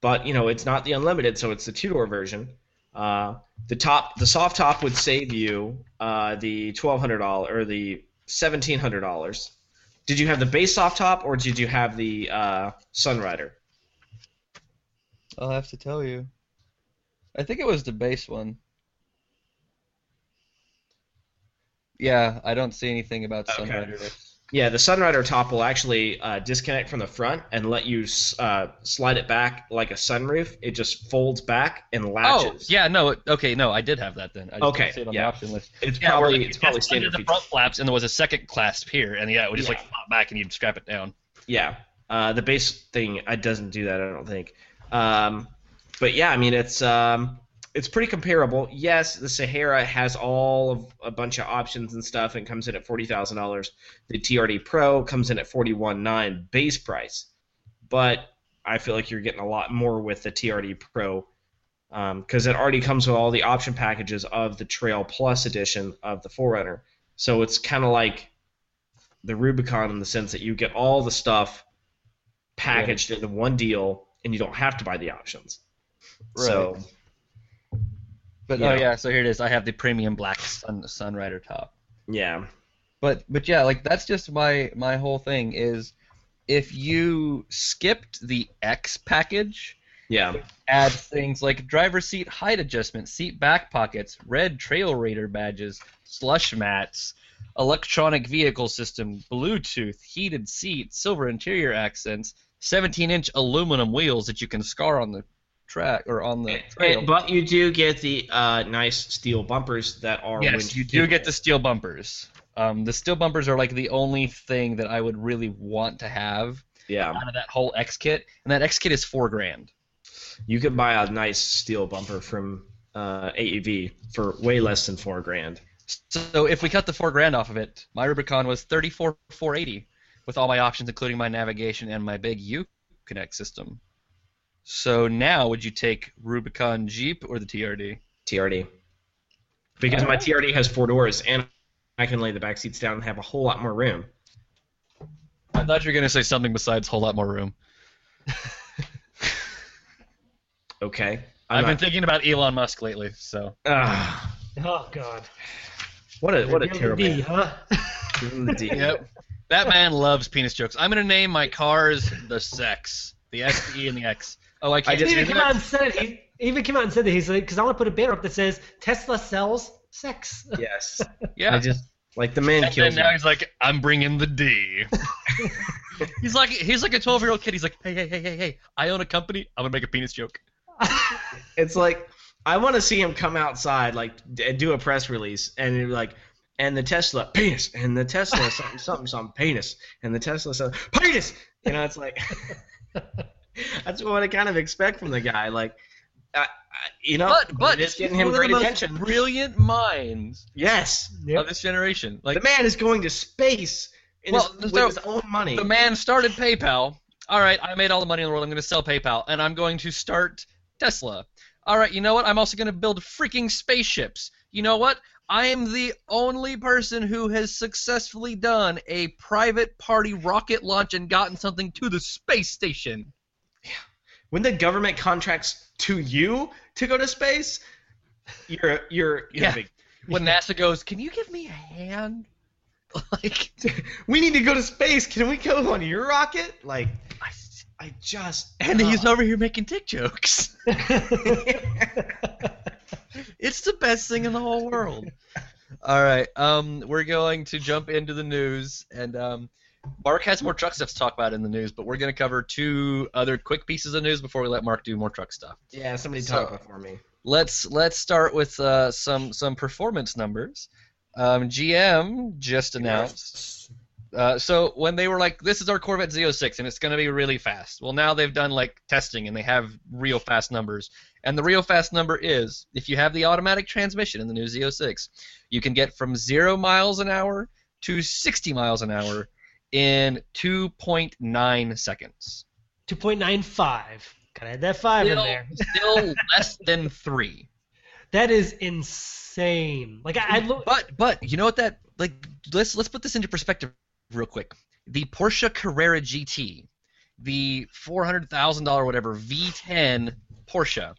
but you know, it's not the unlimited, so it's the two door version. Uh, the top, the soft top would save you uh, the twelve hundred dollar or the seventeen hundred dollars. Did you have the base soft top or did you have the uh, Sunrider? I'll have to tell you. I think it was the base one. Yeah, I don't see anything about Okay. Sunrider. Yeah, the Sunrider top will actually uh, disconnect from the front and let you uh, slide it back like a sunroof. It just folds back and latches. Oh, latches. yeah, no, okay, no, I did have that then. I just Okay, see it on yeah. the option list. It's Yeah, probably like, it's probably just undid standard the feature. front flaps, and there was a second clasp here, and yeah, it would just Yeah. like pop back, and you'd strap it down. Yeah, uh, the base thing it doesn't do that. I don't think. Um, but yeah, I mean it's um, it's pretty comparable. Yes, the Sahara has all of a bunch of options and stuff, and comes in at forty thousand dollars. The TRD Pro comes in at forty one nine base price, but I feel like you're getting a lot more with the TRD Pro um, because it already comes with all the option packages of the Trail Plus edition of the 4Runner. So it's kind of like the Rubicon in the sense that you get all the stuff packaged into one deal, and you don't have to buy the options. So But Yeah. oh yeah, so here it is. I have the premium black Sun Sunrider top. yeah, But but yeah, like that's just my my whole thing is if you skipped the X package, yeah, add things like driver seat height adjustment, seat back pockets, red trail raider badges, slush mats, electronic vehicle system, Bluetooth, heated seats, silver interior accents, 17-inch aluminum wheels that you can scar on the track or on the trail. And- but you do get the uh, nice steel bumpers that are yes, wind you do get the steel bumpers. Um, the steel bumpers are like the only thing that I would really want to have yeah. out of that whole X kit, and that X kit is four grand. You could buy a nice steel bumper from uh, AEV for way less than four grand. So if we cut the four grand off of it, my Rubicon was thirty four four eighty, with all my options, including my navigation and my big U Connect system. So now, would you take Rubicon Jeep or the TRD? TRD. Because my TRD has four doors, and I can lay the back seats down and have a whole lot more room. I thought you were gonna say something besides whole lot more room. Okay. I've I'm been thinking about Elon Musk lately, so Ah, Oh God. what a what a Reveal terrible. D, huh? Give D. yep. That man loves penis jokes. I'm gonna name my cars the sex, the S, the E, and the X. Oh, I can't. just- He even came that? out and said he he even came out and said that he's like because I want to put a banner up that says Tesla sells sex. Yes. Yeah. I just like the man And kills then now me. he's like, I'm bringing the D. he's like, he's like a 12 year old kid. He's like, hey, hey, hey, hey, hey, I own a company. I'm gonna make a penis joke. It's like I want to see him come outside, like d- do a press release, and it'd like, and the Tesla penis, and the Tesla something something something penis, and the Tesla something penis. You know, it's like that's what I kind of expect from the guy. Like, I, I, you know, But but it's getting him one great attention. brilliant minds Yes, Yep. of this generation. Like the man is going to space in Well, his, with so his own money. the man started PayPal. All right, I made all the money in the world. I'm going to sell PayPal, and I'm going to start Tesla. All right, you know what? I'm also going to build freaking spaceships. You know what? I am the only person who has successfully done a private party rocket launch and gotten something to the space station. When the government contracts to you to go to space, you're you're, you're Yeah. big. When NASA goes, "Can you give me a hand?" Like, We need to go to space. Can we go on your rocket? Like, I, I just and he's uh, over here making dick jokes. It's the best thing in the whole world. All right, um, we're going to jump into the news, and um, Mark has more truck stuff to talk about in the news, but we're going to cover two other quick pieces of news before we let Mark do more truck stuff. yeah. Somebody So- talk before me. Let's let's start with uh, some some performance numbers. Um, GM just announced. Uh, so when they were like, "This is our Corvette Z06, and it's going to be really fast," well, now they've done like testing and they have real fast numbers. And the real fast number is, if you have the automatic transmission in the new Z06, you can get from zero miles an hour to 60 miles an hour in 2.9 seconds. 2.95. Gotta add that five in there. still less than three. That is insane. Like I, I look. But but you know what that like let's let's put this into perspective real quick. The Porsche Carrera GT, the four hundred thousand dollar whatever V10 Porsche,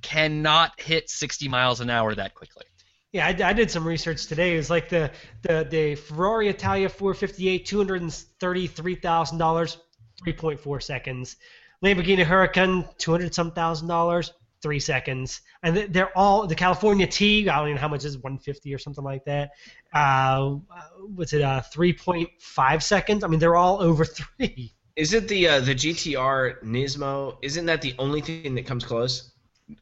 cannot hit sixty miles an hour that quickly. Yeah, I, I did some research today. It was like the the the Ferrari Italia 458, two hundred and thirty-three thousand dollars, three point four seconds. Lamborghini Huracan, two hundred some thousand dollars, three seconds. And they're all the California T. I don't even know how much is one fifty or something like that. Uh, what's it? Uh, three point five seconds. I mean, they're all over three. Is it the uh, the GTR Nismo? Isn't that the only thing that comes close?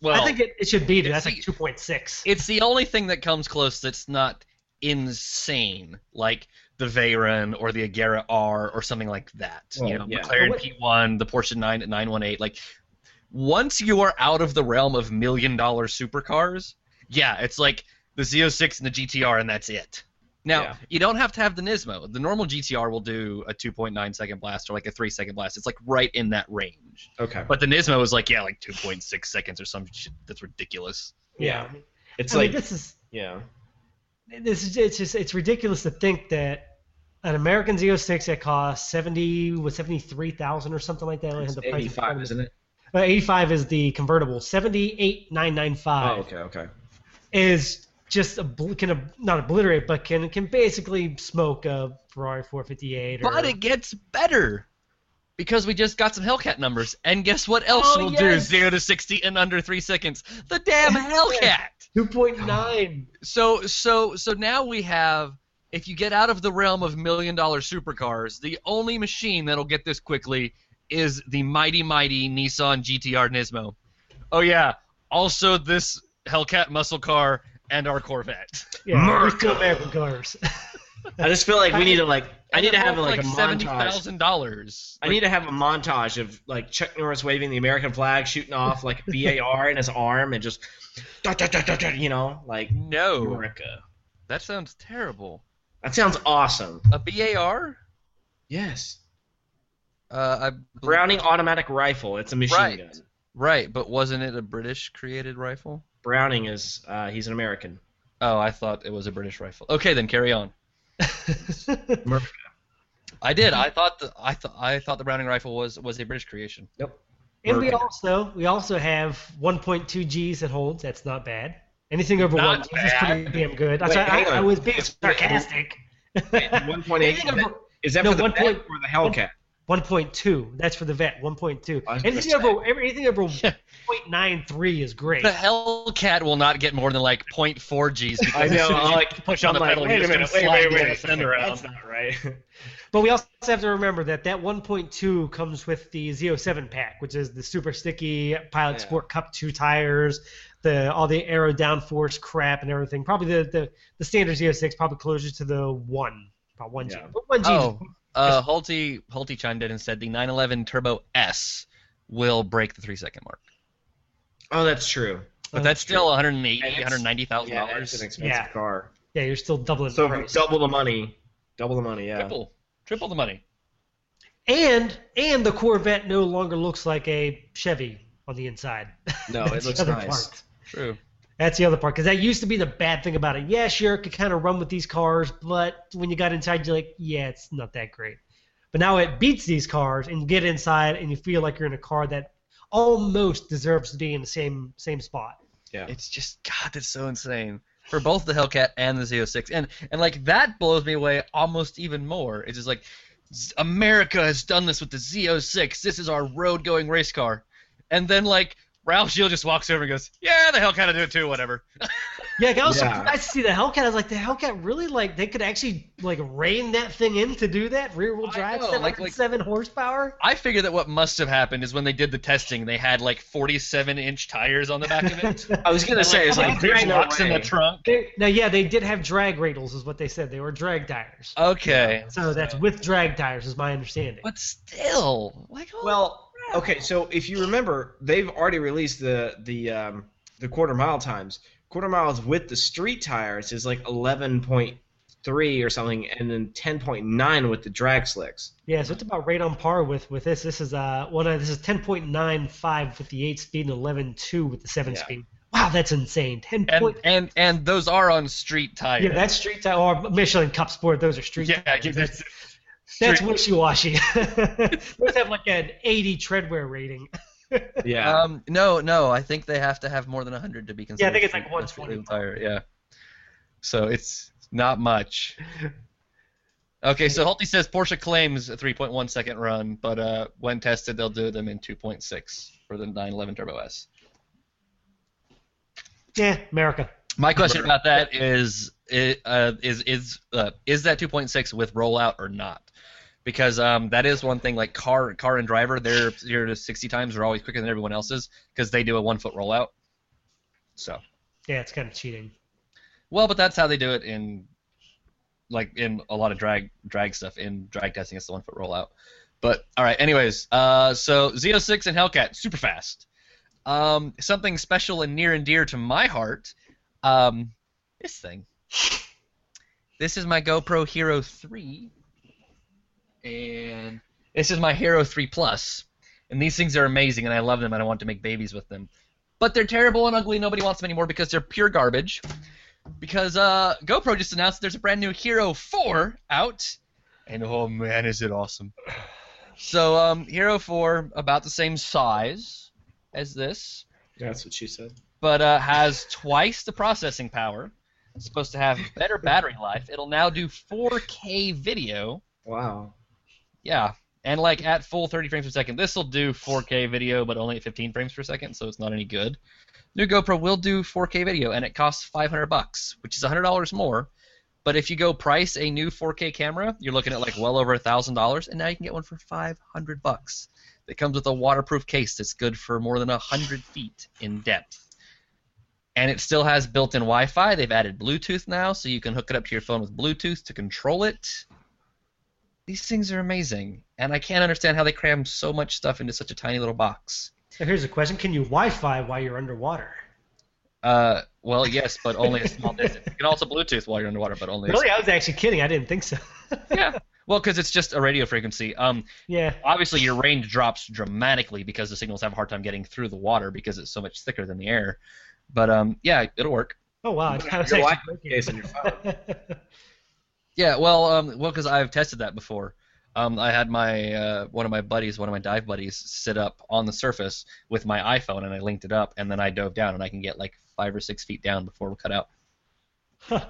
Well, I think it, it should be. That's see- like two point six. it's the only thing that comes close that's not insane, like the Veyron or the Agera R or something like that. Well, you know, yeah. McLaren But P1, the Porsche 9 918. Like, once you are out of the realm of million dollar supercars, yeah, it's like the Z06 and the GTR, and that's it. Now, Yeah. you don't have to have the Nismo. The normal GTR will do a 2.9 second blast or like a 3 second blast. It's like right in that range. Okay. But the Nismo is like, yeah, like 2.6 seconds or some shit that's ridiculous. Yeah. It's I like mean, this is yeah. this is it's just it's ridiculous to think that an American Z06 that costs seventy was seventy three thousand or something like that. I don't have the price in front of me. isn't it? Uh, eighty five is the convertible. Seventy eight nine nine Oh, five okay, okay. is just obl- can ob- not obliterate, but can can basically smoke a Ferrari four fifty eight. But it gets better because we just got some Hellcat numbers, and guess what else Oh, will yes. do zero to sixty in under three seconds? The damn Hellcat. two point nine. So so so now we have. If you get out of the realm of million dollar supercars, the only machine that'll get this quickly is the mighty mighty Nissan GTR Nismo. Oh yeah, also this Hellcat muscle car and our Corvette. Yeah, there's two American cars. I just feel like we need to like I need to have both like, a seventy montage. thousand dollars. I need to have a montage of like Chuck Norris waving the American flag, shooting off like a BAR in his arm, and just you know, like No, America. that sounds terrible. That sounds awesome. A BAR? Yes. Uh, I Browning automatic rifle. It's a machine Right. gun. right, but wasn't it a British created rifle? Browning is uh, he's an American. Oh, I thought it was a British rifle. Okay, then carry on. America. I did. I thought the I thought I thought the Browning rifle was was a British creation. And we also we also have 1.2 Gs that holds. That's not bad. Anything over Not one G is pretty damn good. Wait, why I. I was being sarcastic. One point eight. Is that No, for the one Vet point- or the Hellcat? 1.2. That's for the vet. 1.2. I was gonna Anything over anything over 0.93 is great. The Hellcat will not get more than like 0.4 G's. because I know. I'm you like, push on I'm the like, pedal, wait a minute, gonna wait, slide wait, the wait. fender out. That's not right. But we also have to remember that that 1.2 comes with the Z07 pack, which is the super sticky Pilot Yeah. Sport Cup 2 tires, the all the aero downforce crap and everything. Probably the, the, the standard Z06 probably closer to the 1, about 1G. Yeah. But 1G Oh, uh, Holty Holty chimed in and said the 911 Turbo S will break the three second mark, Oh, that's true. but Oh, that's still 180, And it's- 190 thousand Yeah, it's dollars. an expensive Yeah. car. yeah, you're still doubling the So price. double the money. Double the money. Yeah. Triple, triple the money. And and the Corvette no longer looks like a Chevy on the inside. No, it looks nice. part. True. That's the other part because that used to be the bad thing about it. Yeah, sure, it could kind of run with these cars, but when you got inside, you're like, yeah, it's not that great. But now it beats these cars, and you get inside, and you feel like you're in a car that almost deserves to be in the same same spot. Yeah. It's just God, that's so insane for both the Hellcat and the Z06, and and like that blows me away almost even more. It's just like America has done this with the Z06. This is our road-going race car, and then like Ralph Gilles just walks over and goes, "Yeah, the Hellcat will do it too. Whatever." Yeah, I was Yeah. surprised to see the Hellcat. I was like, the Hellcat really like they could actually like rein that thing in to do that rear wheel drive, know, like- like- 707 horsepower. I figured that what must have happened is when they did the testing, they had like 47-inch tires on the back of it. I was gonna say, it's like, there's no locks in the trunk. They, now, yeah, they did have drag radials, is what they said. They were drag tires. Okay, So that's with drag tires, is my understanding. but still, like, holy Well, crap. Okay, so if you remember, they've already released the the um, the quarter mile times. Quarter miles with the street tires is like 11.3 or something, and then 10.9 with the drag slicks. Yeah, so it's about right on par with with this. This is uh well, of this is 10.95 with the eight speed and 11.2 with the seven Yeah. speed. Wow, that's insane. 10 and and and those are on street tires. Yeah, that's street tire or Michelin Cup Sport. Those are street yeah, tires. that's, That's wishy washy. those have like an 80 treadwear rating. Yeah. Um, no, no, I think they have to have more than 100 to be considered. Yeah, I think it's like street- 120. tire. Yeah. So it's not much. Okay, so Hulty says Porsche claims a 3.1 second run, but uh, when tested, they'll do them in 2.6 for the 911 Turbo S. yeah, America. My question about that is i- uh, is is uh, is that 2.6 with rollout or not? Because um, that is one thing. Like car car and driver, their zero to 60 times are always quicker than everyone else's because they do a one foot rollout. So Yeah, it's kind of cheating. well, but that's how they do it in like in a lot of drag drag stuff in drag testing. It's the one foot rollout. But all right, anyways, uh, so Z06 and Hellcat super fast. Um, something special and near and dear to my heart. Um, this thing. This is my GoPro Hero 3, and this is my Hero 3 Plus. And these things are amazing, and I love them, and I want to make babies with them. But they're terrible and ugly. Nobody wants them anymore because they're pure garbage. Because uh, GoPro just announced there's a brand new Hero 4 out, and oh man, is it awesome! So um, Hero 4 about the same size as this That's what she said. but uh, has twice the processing power. It's supposed to have better battery life. It'll now do 4K video. Wow. Yeah, and like at full 30 frames per second. This will do 4K video, but only at 15 frames per second, so it's not any good. New GoPro will do 4K video, and it costs 500 bucks, which is $100 more. But if you go price a new 4K camera, you're looking at like well over a thousand dollars, and now you can get one for 500 bucks. It comes with a waterproof case that's good for more than 100 feet in depth. And it still has built-in Wi-Fi. They've added Bluetooth now, so you can hook it up to your phone with Bluetooth to control it. These things are amazing, and I can't understand how they cram so much stuff into such a tiny little box. So here's a question: Can you Wi-Fi while you're underwater? Uh, well, yes, but only a small distance. You can also Bluetooth while you're underwater, but only. a Really, I was actually kidding. I didn't think so. yeah. Well, because it's just a radio frequency. Um, yeah. obviously your range drops dramatically because the signals have a hard time getting through the water because it's so much thicker than the air. But um, yeah, it'll work. Oh wow, I was your actually Wi-Fi case on your phone. Yeah, well, um, well, because I've tested that before. Um, I had my uh, one of my buddies, one of my dive buddies, sit up on the surface with my iPhone, and I linked it up, and then I dove down, and I can get like five or six feet down before we cut out. Huh.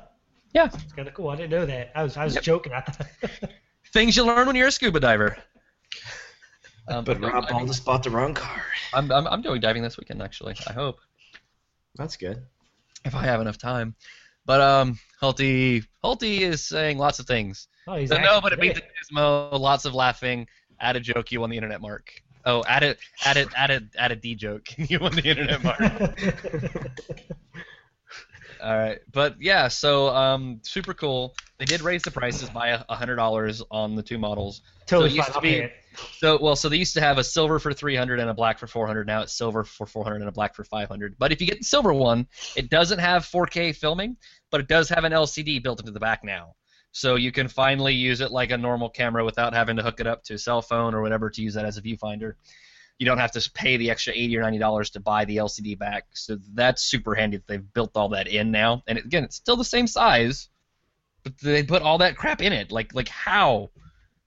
Yeah. It's kind of cool. I didn't know that. I was I was Yep. joking. I. Things you learn when you're a scuba diver. Um, But Rob diving- Ball just bought the wrong car. I'm, I'm I'm doing diving this weekend actually. I hope That's good. if I have enough time. But um, Hulty Hulty is saying lots of things. Oh, he's So no, but it beats Gizmo. Lots of laughing. Add a joke. You won the internet mark. Oh, add it, add it, add it, add a D joke. you won the internet mark. All right, but yeah, so um, super cool. They did raise the prices by a hundred dollars on the two models. totally So it used fine. to be-. So well, so they used to have a silver for 300 and a black for 400. Now it's silver for 400 and a black for 500. But if you get the silver one, it doesn't have 4K filming, but it does have an LCD built into the back now. So you can finally use it like a normal camera without having to hook it up to a cell phone or whatever to use that as a viewfinder. You don't have to pay the extra 80 or 90 dollars to buy the LCD back. So that's super handy that they've built all that in now. And again, it's still the same size, but they put all that crap in it. Like like how?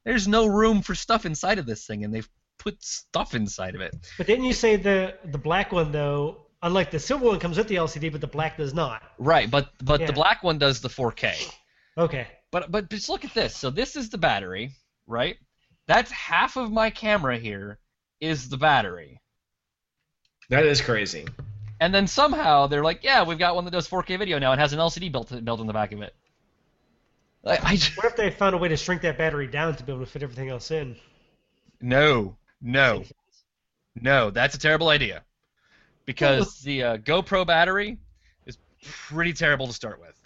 There's no room for stuff inside of this thing, and they've put stuff inside of it. But didn't you say the the black one though? Unlike the silver one comes with the LCD, but the black does not. Right, but but Yeah. the black one does the 4K. Okay. But but just look at this. So this is the battery, right? That's half of my camera here is the battery. That is crazy. And then somehow they're like, yeah, we've got one that does 4K video now and has an LCD built built in the back of it. Like, I just, What if they found a way to shrink that battery down to be able to fit everything else in? no, no, no. That's a terrible idea because the uh, GoPro battery is pretty terrible to start with.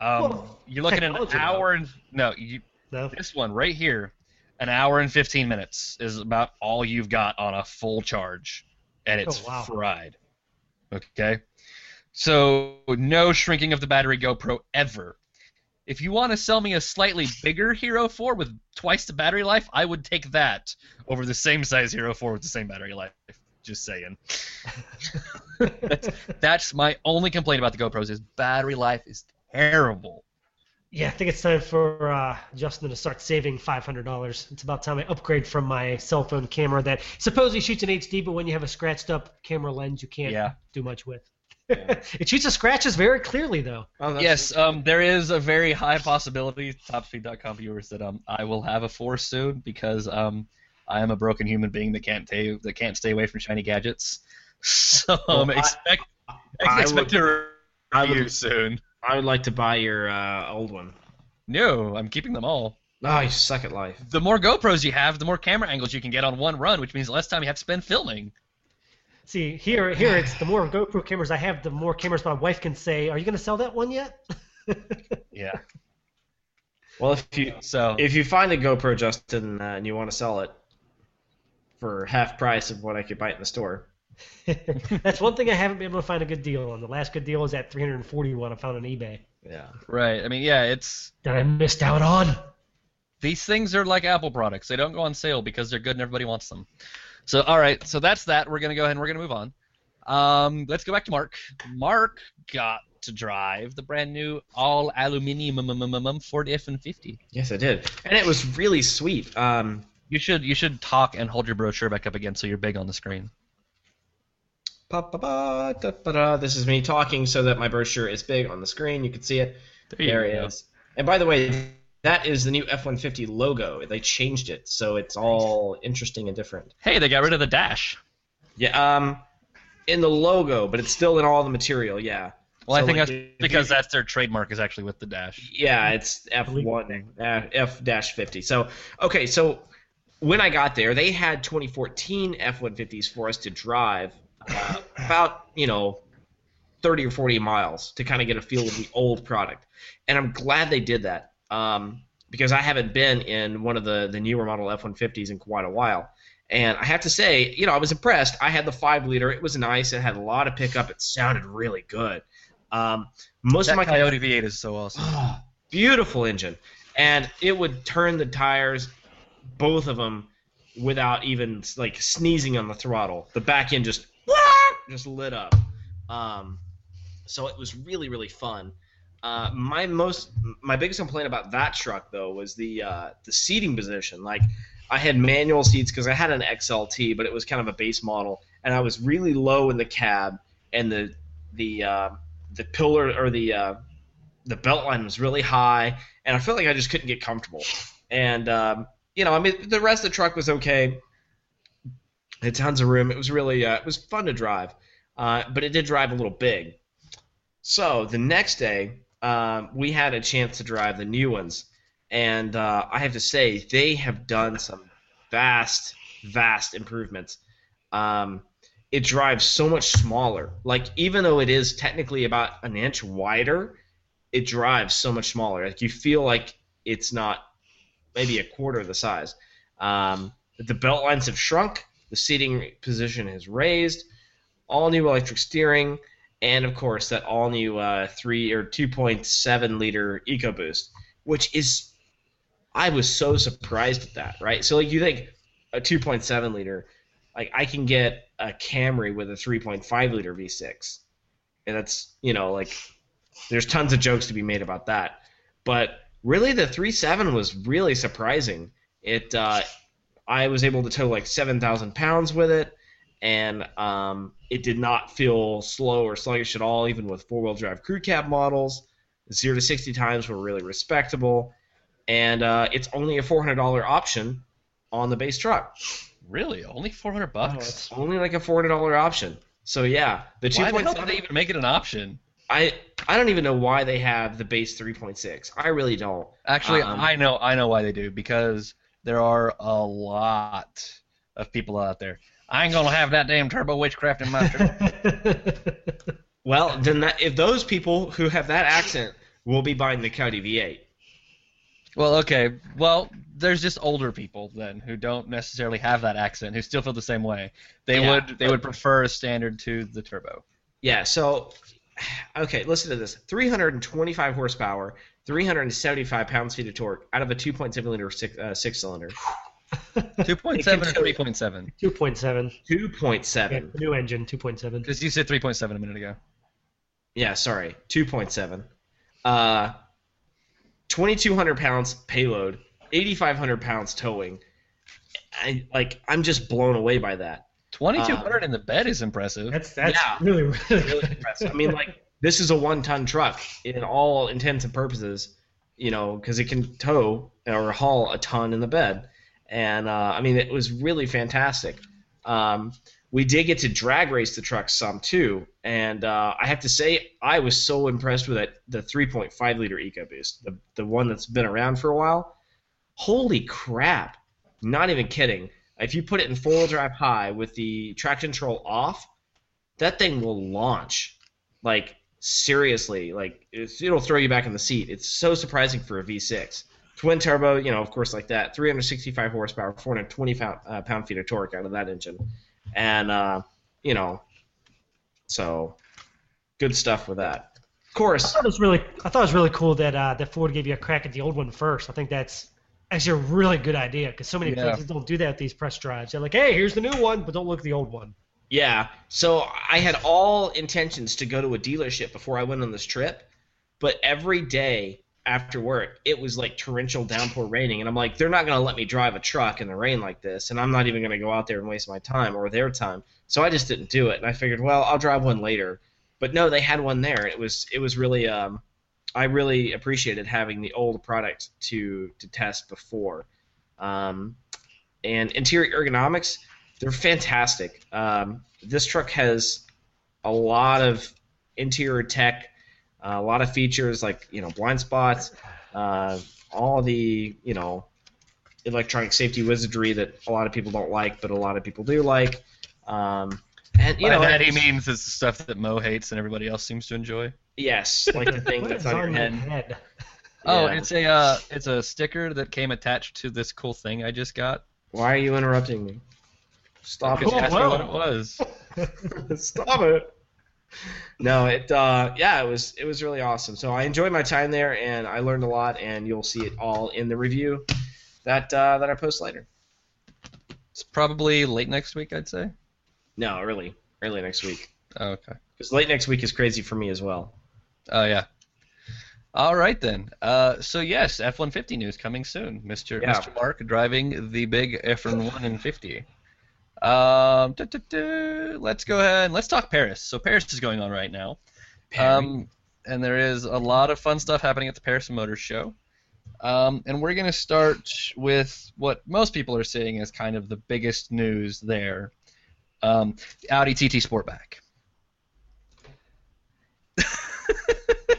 Um, Well, you're looking at an hour and no, you, No. this one right here, an hour and 15 minutes is about all you've got on a full charge, and it's Oh, wow. fried. Okay, so no shrinking of the battery GoPro ever. If you want to sell me a slightly bigger Hero 4 with twice the battery life, I would take that over the same size Hero 4 with the same battery life. Just saying. that's, that's my only complaint about the GoPros is battery life is terrible. Yeah, I think it's time for uh, Justin to start saving five hundred dollars. It's about time I upgrade from my cell phone camera that supposedly shoots in HD, but when you have a scratched up camera lens, you can't Yeah. do much with. it shoots the scratches very clearly, though. Oh, Yes, um, there is a very high possibility, topspeed.com viewers, that um, I will have a four soon because um, I am a broken human being that can't stay that can't stay away from shiny gadgets. So um, Well, I- expect I expect would- to I review would, soon. I would like to buy your uh, old one. No, I'm keeping them all. Oh, you suck at life. The more GoPros you have, the more camera angles you can get on one run, which means less time you have to spend filming. See, here, here, it's the more GoPro cameras I have, the more cameras my wife can say, "Are you going to sell that one yet?" Yeah. Well, if you So if you find a GoPro, Justin, uh, and you want to sell it for half price of what I could buy it in the store, That's one thing I haven't been able to find a good deal on. The last good deal was at 341 I found on eBay yeah. right, I mean, yeah, it's that I missed out on. these things are like Apple products. They don't go on sale because they're good and everybody wants them. So, all right, so that's that. We're gonna go ahead and we're gonna move on. Um, let's go back to Mark. Mark got to drive the brand new all aluminum mm, mm, mm, Ford F-150. Yes, I did, and it was really sweet. Um, You should you should talk and hold your brochure back up again so you're big on the screen. This is me talking so that my brochure is big on the screen. You can see it. There it is. And by the way, that is the new F-150 logo. They changed it, so it's all interesting and different. Hey, they got rid of the dash. Yeah. Um, in the logo, but it's still in all the material. Yeah. Well, I think like, that's because that's their trademark is actually with the dash. Yeah, it's F1, uh, F dash 50. So, okay, so when I got there, they had 2014 F-150s for us to drive uh, about, you know, 30 or 40 miles to kind of get a feel of the old product. And I'm glad they did that um, because I haven't been in one of the, the newer model F-150s in quite a while. And I have to say, you know, I was impressed. I had the 5 liter. It was nice. It had a lot of pickup. It sounded really good. Um, most That of my Coyote V8 is so awesome. Oh, beautiful engine, and it would turn the tires, both of them, without even like sneezing on the throttle. The back end just just lit up. Um, so it was really really fun. Uh, my most my biggest complaint about that truck though was the uh, the seating position. Like I had manual seats because I had an XLT, but it was kind of a base model, and I was really low in the cab, and the the uh, the pillar or the uh, the belt line was really high, and I felt like I just couldn't get comfortable. And um, you know, I mean, the rest of the truck was okay. It had tons of room. It was really uh, it was fun to drive, uh, but it did drive a little big. So the next day, um, we had a chance to drive the new ones, and uh, I have to say they have done some vast, vast improvements. Um, it drives so much smaller. Like even though it is technically about an inch wider, it drives so much smaller. Like you feel like it's not maybe a quarter of the size. Um, the belt lines have shrunk. The seating position is raised. All new electric steering, and of course that all new uh, three or 2.7 liter EcoBoost, which is I was so surprised at that. Right. So like you think a 2.7 liter, like I can get a Camry with a 3.5 liter V6, and that's you know like there's tons of jokes to be made about that, but really the 3.7 was really surprising. It uh, I was able to tow like 7,000 pounds with it, and um, it did not feel slow or sluggish at all, even with four wheel drive crew cab models. Zero to 60 times were really respectable, and uh, it's only a $400 option on the base truck. Really? Only 400 bucks? It's only like a $400 option. So yeah, the Why the hell did 2.7. they even make it an option? I I don't even know why they have the base 3.6. I really don't. Actually, Um, I know I know why they do because there are a lot of people out there. I ain't gonna have that damn turbo witchcraft in my truck. Well, then that, if those people who have that accent will be buying the Audi V8. well, okay. Well, there's just older people then who don't necessarily have that accent who still feel the same way. They Yeah, would they would prefer a standard to the turbo. Yeah, so okay, listen to this. 325 horsepower, 375 pounds-feet of torque out of a 2.7 liter six, uh, six cylinder. 2.7 or 3.7? 2.7. 2.7. Yeah, new engine, 2.7. Because you said 3.7 a minute ago. Yeah, sorry, 2.7. Uh, 2,200 pounds payload, 8,500 pounds towing. I like. I'm just blown away by that. 2200 in the bed is impressive. That's that's Yeah. really really, Really impressive. I mean, like this is a one-ton truck in all intents and purposes. You know, because it can tow or haul a ton in the bed, and uh, I mean, it was really fantastic. Um, we did get to drag race the truck some too, and uh, I have to say I was so impressed with it. The 3.5 liter EcoBoost, the the one that's been around for a while. Holy crap! Not even kidding. If you put it in four-wheel drive high with the traction control off, that thing will launch. Like seriously, like it'll throw you back in the seat. It's so surprising for a V6. Twin turbo, you know, of course, like that. 365 horsepower, 420 pound, uh, pound feet of torque out of that engine, and uh, you know, so good stuff with that. Of course, I thought it was really I thought it was really cool that uh, that Ford gave you a crack at the old one first. I think that's actually a really good idea because so many Yeah. places don't do that with these press drives. They're like, hey, here's the new one, but don't look at the old one. Yeah. So I had all intentions to go to a dealership before I went on this trip, but every day after work, it was like torrential downpour raining, and I'm like, they're not gonna let me drive a truck in the rain like this, and I'm not even gonna go out there and waste my time or their time. So I just didn't do it, and I figured, well, I'll drive one later. But no, they had one there. It was it was really um, I really appreciated having the old product to to test before. Um, and interior ergonomics, they're fantastic. Um, this truck has a lot of interior tech, uh, a lot of features like you know blind spots, uh, all the you know electronic safety wizardry that a lot of people don't like, but a lot of people do like. Um, and you By know that he means it's the stuff that Mo hates and everybody else seems to enjoy. yes, like the thing that's is on your head. head? Oh, Yeah. it's a uh, it's a sticker that came attached to this cool thing I just got. Why are you interrupting me? Stop it! you asked me wow. what it was. Stop it. No, it uh, yeah, it was it was really awesome. So I enjoyed my time there, and I learned a lot. And you'll see it all in the review that uh, that I post later. It's probably late next week, I'd say. No, early, early next week. Oh, okay. Because late next week is crazy for me as well. Oh yeah. All right then. Uh, so yes, F-150 news coming soon. Mr. Yeah. Mr. Mark driving the big F-1 and 50. Um, duh, duh, duh. let's go ahead and let's talk Paris. So Paris is going on right now. Um, and there is a lot of fun stuff happening at the Paris Motor Show. Um, and we're going to start with what most people are seeing as kind of the biggest news there. Um, Audi TT Sportback.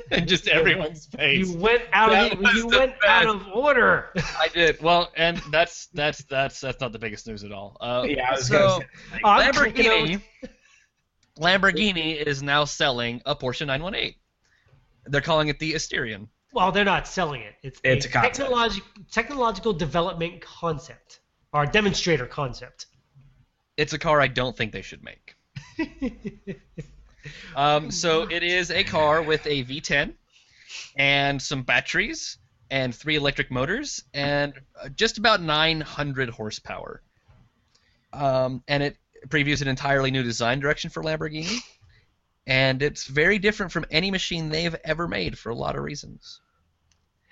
and just everyone's face. You went out That of you the went out of order. I did well, and that's that's that's that's not the biggest news at all. Uh, Yeah, I was so gonna say. I'm Lamborghini, Lamborghini is now selling a Porsche 918. They're calling it the Asterion. Well, they're not selling it. It's, It's a, a concept. technologi- technological development concept or demonstrator concept. It's a car I don't think they should make. Um, so it is a car with a V10 and some batteries and three electric motors and uh, just about 900 horsepower. Um, and it previews an entirely new design direction for Lamborghini. And it's very different from any machine they've ever made for a lot of reasons.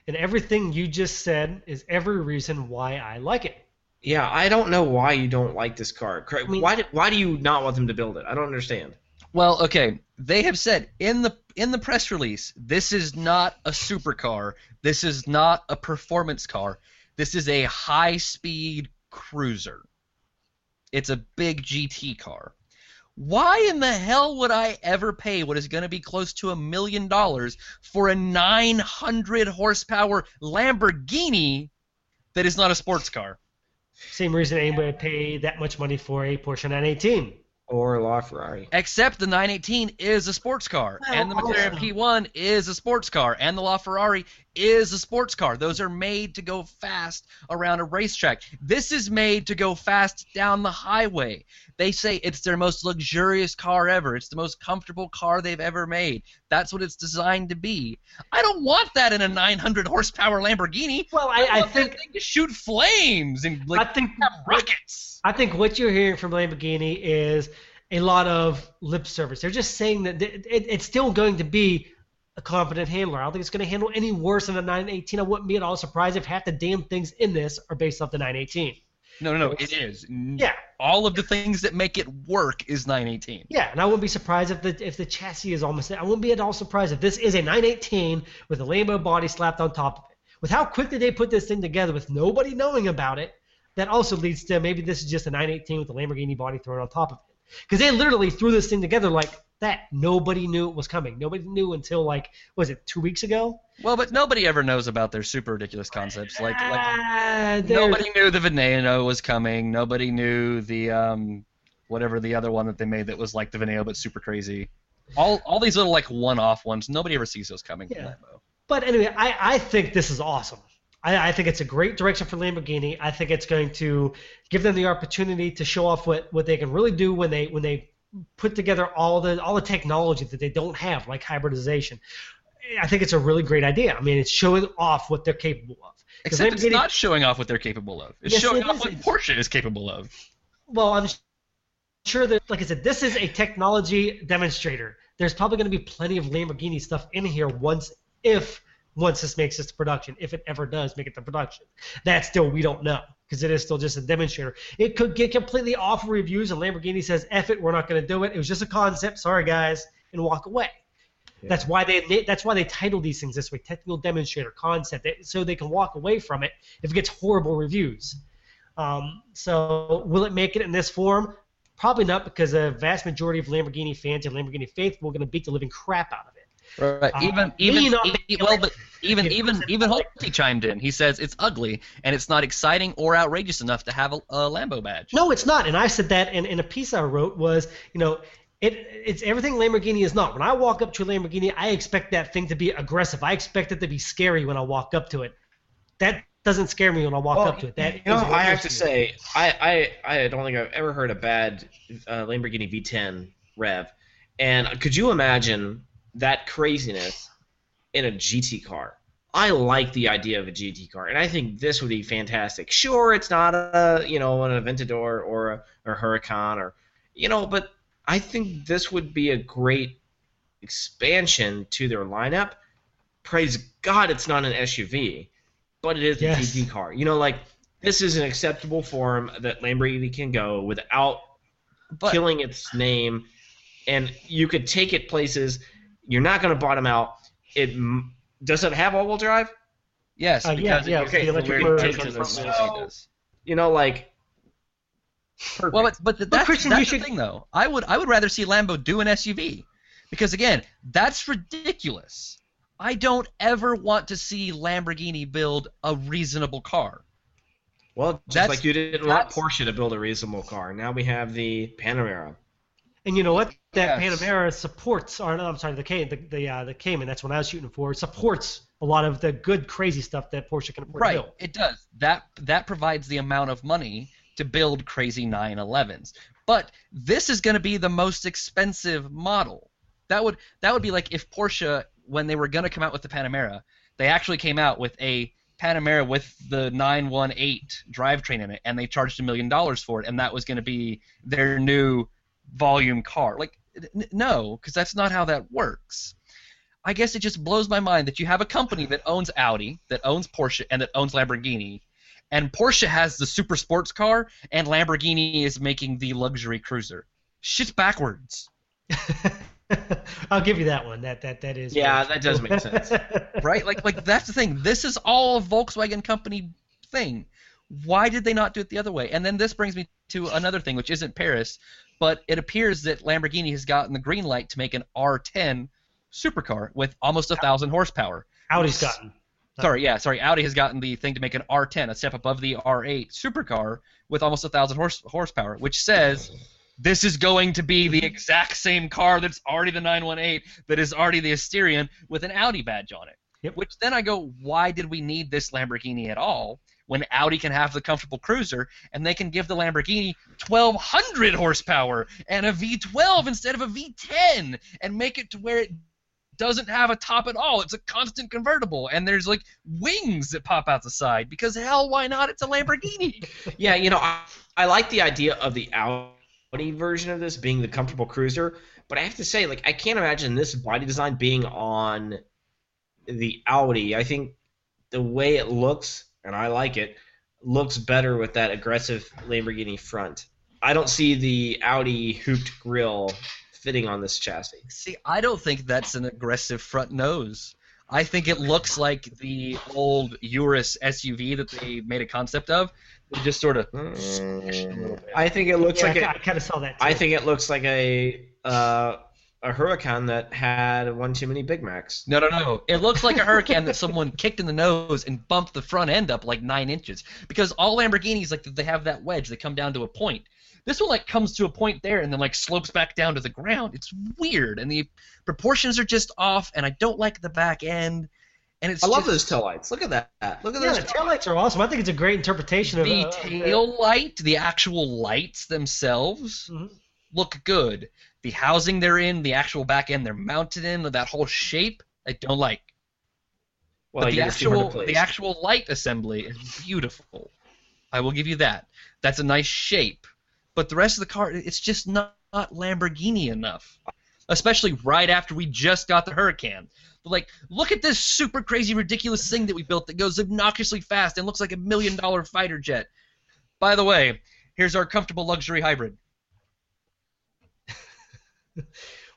and everything you just said is every reason why I like it. Yeah, I don't know why you don't like this car. Why did, why do you not want them to build it? I don't understand. Well, okay, they have said in the in the press release, this is not a supercar. This is not a performance car. This is a high-speed cruiser. It's a big GT car. Why in the hell would I ever pay what is going to be close to a million dollars for a 900 horsepower Lamborghini that is not a sports car? Same reason anybody would pay that much money for a Porsche 918. Or LaFerrari. Except the 918 is a sports car, and the McLaren P1 is a sports car, and the LaFerrari is a sports car. Those are made to go fast around a racetrack. This is made to go fast down the highway. They say it's their most luxurious car ever. It's the most comfortable car they've ever made. That's what it's designed to be. I don't want that in a 900 horsepower Lamborghini. Well, I, I that think to shoot flames and like I think rockets. I think what you're hearing from Lamborghini is a lot of lip service. They're just saying that it, it's still going to be a competent handler. I don't think it's going to handle any worse than a 918. I wouldn't be at all surprised if half the damn things in this are based off the 918. No, no, no. It is. Yeah, all of the things that make it work is 918. yeah, and I wouldn't be surprised if the if the chassis is almost. I wouldn't be at all surprised if this is a 918 with a Lambo body slapped on top of it. With how quickly they put this thing together, with nobody knowing about it, that also leads to maybe this is just a 918 with a Lamborghini body thrown on top of it. Because they literally threw this thing together like that. Nobody knew it was coming. Nobody knew until like was it two weeks ago? Well, but nobody ever knows about their super ridiculous concepts. Like, like there- nobody knew the Veneno was coming. Nobody knew the um, whatever the other one that they made that was like the Veneno but super crazy. All all these little like one-off ones. Nobody ever sees those coming. Yeah. But anyway, I, I think this is awesome. I, I think it's a great direction for Lamborghini. I think it's going to give them the opportunity to show off what, what they can really do when they when they put together all the all the technology that they don't have, like hybridization. I think it's a really great idea. I mean, it's showing off what they're capable of. Except it's Lamborghini- not showing off what they're capable of. It's Yes, showing it off is. what Porsche is capable of. Well, I'm sure that, like I said, this is a technology demonstrator. There's probably going to be plenty of Lamborghini stuff in here once, if once this makes it to production, if it ever does make it to production. That still we don't know because it is still just a demonstrator. It could get completely off reviews, and Lamborghini says, "F it, we're not going to do it. It was just a concept. Sorry, guys," and walk away. Yeah. That's why they that's why they title these things this way: technical demonstrator concept, so they can walk away from it if it gets horrible reviews. Um, so will it make it in this form? Probably not, because a vast majority of Lamborghini fans and Lamborghini faithful are going to beat the living crap out of it. Right. Uh, even even not e- well, but even even even like- Holty chimed in. He says it's ugly and it's not exciting or outrageous enough to have a, a Lambo badge. No, it's not. And I said that in, in a piece I wrote was, you know, it it's everything Lamborghini is not. When I walk up to a Lamborghini, I expect that thing to be aggressive. I expect it to be scary when I walk up to it. That doesn't scare me when I walk Well, up to it. That you know, I have to say, I, I, I don't think I've ever heard a bad uh, Lamborghini V10 rev. And could you imagine that craziness in a GT car? I like the idea of a GT car, and I think this would be fantastic. Sure, it's not a you know an Aventador or a or Huracan or you know, but I think this would be a great expansion to their lineup. Praise God, it's not an SUV, but it is Yes. a GT car. You know, like this is an acceptable form that Lamborghini can go without But killing its name, and you could take it places. You're not going to bottom out. It does it have all-wheel drive? yes, Uh, yeah, because yeah, it, okay, the electric we're motor taking comes this from slow. this. does. You know, like perfect. Well, but but that's, Christian, that's you the should- thing though. I would I would rather see Lambo do an SUV, because again, that's ridiculous. I don't ever want to see Lamborghini build a reasonable car. well, just that's- like you didn't want Porsche to build a reasonable car. Now we have the Panamera. And you know what? That Yes. Panamera supports, or no, I'm sorry, the K, the the, uh, the Cayman. That's what I was shooting for. Supports a lot of the good, crazy stuff that Porsche can afford Right, to build. it does. That that provides the amount of money to build crazy 911s. But this is going to be the most expensive model. That would that would be like if Porsche when they were going to come out with the Panamera, they actually came out with a Panamera with the 918 drivetrain in it and they charged a million dollars for it and that was going to be their new volume car. Like n- no, cuz that's not how that works. I guess it just blows my mind that you have a company that owns Audi, that owns Porsche, and that owns Lamborghini, and Porsche has the super sports car, and Lamborghini is making the luxury cruiser. Shit's backwards, I'll give you that one. That that that is. Yeah, that does make sense. right? Like, like that's the thing. This is all a Volkswagen company thing. Why did they not do it the other way? And then this brings me to another thing, which isn't Paris, but it appears that Lamborghini has gotten the green light to make an R10 supercar with almost a thousand horsepower. Audi's gotten. Sorry, yeah, sorry. Audi has gotten the thing to make an R10, a step above the R8 supercar with almost a thousand horse horsepower, which says this is going to be the exact same car that's already the 918, that is already the Asterion with an Audi badge on it. Yep. Which then I go, why did we need this Lamborghini at all? When Audi can have the comfortable cruiser, and they can give the Lamborghini 1,200 horsepower and a V12 instead of a V10, and make it to where it doesn't have a top at all. It's a constant convertible, and there's like wings that pop out the side. Because hell, why not? It's a Lamborghini. Yeah, you know, I, I like the idea of the Audi version of this being the comfortable cruiser, but I have to say, like, I can't imagine this body design being on the Audi. I think the way it looks, and I like it, looks better with that aggressive Lamborghini front. I don't see the Audi hooped grille fitting on this chassis. See, I don't think that's an aggressive front nose. I think it looks like the old Urus SUV that they made a concept of. They just sort of squish it a little bit. I think it looks Yeah, like I, a, kind of saw that. Too. I think it looks like a uh, a Huracán that had one too many Big Macs. No, no, no. It looks like a Huracán that someone kicked in the nose and bumped the front end up like nine inches. Because all Lamborghinis, like, they have that wedge. They come down to a point. This one, like, comes to a point there and then, like, slopes back down to the ground. It's weird. And the proportions are just off, and I don't like the back end. And it's I love just, those taillights. Look at that. Look at Yeah, those. the taillights are awesome. I think it's a great interpretation of The uh, tail light, the actual lights themselves, Mhm. look good. The housing they're in, the actual back end they're mounted in, that whole shape, I don't like. well, but the you're just too hard to actual the actual light assembly is beautiful. I will give you that. That's a nice shape. But the rest of the car, it's just not, not Lamborghini enough. Especially right after we just got the Huracán. But like, look at this super crazy, ridiculous thing that we built that goes obnoxiously fast and looks like a million dollar fighter jet. By the way, here's our comfortable luxury hybrid.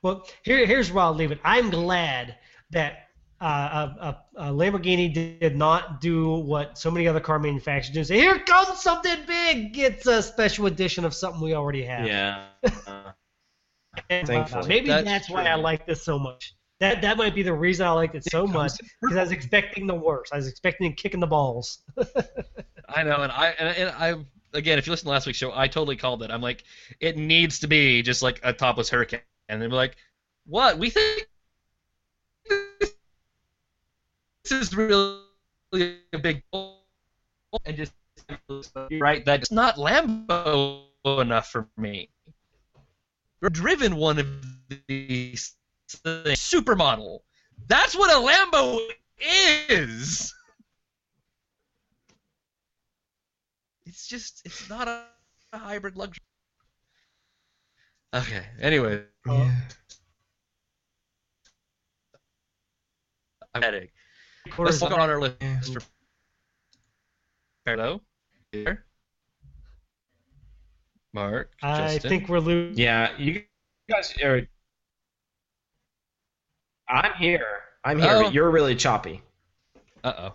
Well, here, here's where I'll leave it. I'm glad that uh, a, a, a Lamborghini did not do what so many other car manufacturers do. Say, here comes something big. It's a special edition of something we already have. Yeah. And, uh, Thankfully. maybe That's that's, why. I like this so much. That that might be the reason I liked it so comes much because I was expecting the worst. I was expecting kicking the balls. I know, and I and, and I again, if you listen to last week's show, I totally called it. I'm like, it needs to be just like a topless Huracán, and they're like, what? We think this is really a big goal, and just right that it's not Lambo enough for me. I've driven one of these things, supermodel. That's what a Lambo is. It's just it's not a hybrid luxury. Okay. Anyway, Yeah. I'm headache. Let's look on our list for Hello. Here. Mark. I Justin. think we're losing. Yeah, you guys are. I'm here. I'm here, Oh. but you're really choppy. Uh oh.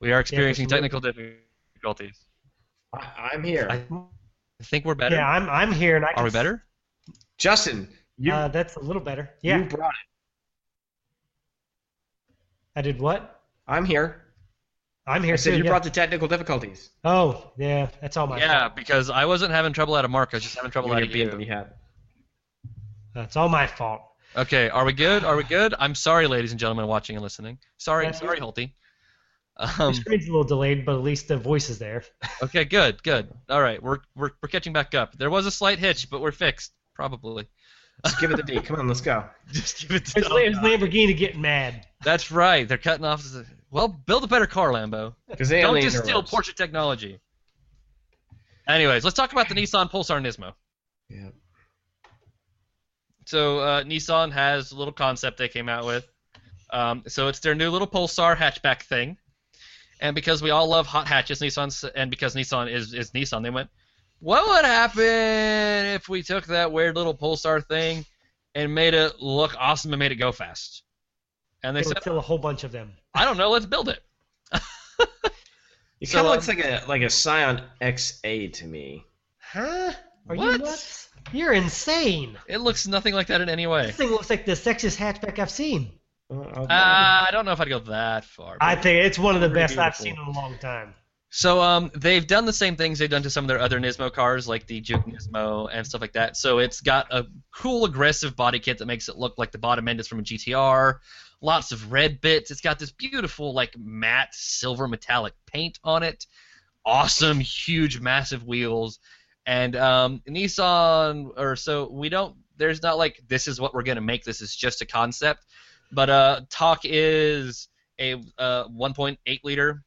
We are experiencing some- technical difficulties. I, I'm here. I- I think we're better. Yeah, I'm I'm here and I can Are we better? Justin, you Uh, that's a little better. Yeah. you brought it. I did what? I'm here. I'm here I said too. you yeah. brought the technical difficulties. Oh, yeah, that's all my Yeah, fault. because I wasn't having trouble out of Mark. I was just having trouble You're out of be you. had. That's all my fault. Okay, are we good? Are we good? I'm sorry, ladies and gentlemen watching and listening. Sorry, Yeah, sorry, Holty. The Um, screen's a little delayed, but at least the voice is there. okay, good, good. All right, we're, we're we're catching back up. There was a slight hitch, but we're fixed, probably. Just give it the D. Come on, let's go. Just give it to There's, there's Lamborghini getting mad. That's right. They're cutting off. the- Well, build a better car, Lambo. Because they Don't only just steal. Porsche technology. Anyways, let's talk about the Nissan Pulsar Nismo. Yeah. So uh, Nissan has a little concept they came out with. Um, so it's their new little Pulsar hatchback thing, and because we all love hot hatches, Nissan, and because Nissan is is Nissan, they went, what would happen if we took that weird little Pulsar thing and made it look awesome and made it go fast? And they They would said, kill a whole bunch of them. I don't know, let's build it. It So, kind of um, looks like a like a Scion XA to me. Huh? Are What? you nuts? You're insane. It looks nothing like that in any way. This thing looks like the sexiest hatchback I've seen. Uh, I'll- I don't know if I'd go that far. I think it's one of the Pretty best I've seen in a long time. So um, they've done the same things they've done to some of their other Nismo cars, like the Juke Nismo and stuff like that. So it's got a cool, aggressive body kit that makes it look like the bottom end is from a GTR. Lots of red bits. It's got this beautiful, like matte silver metallic paint on it. Awesome, huge, massive wheels. And um, Nissan, or so we don't. There's not like this is what we're gonna make. This is just a concept. But uh, talk is a uh, 1.8 liter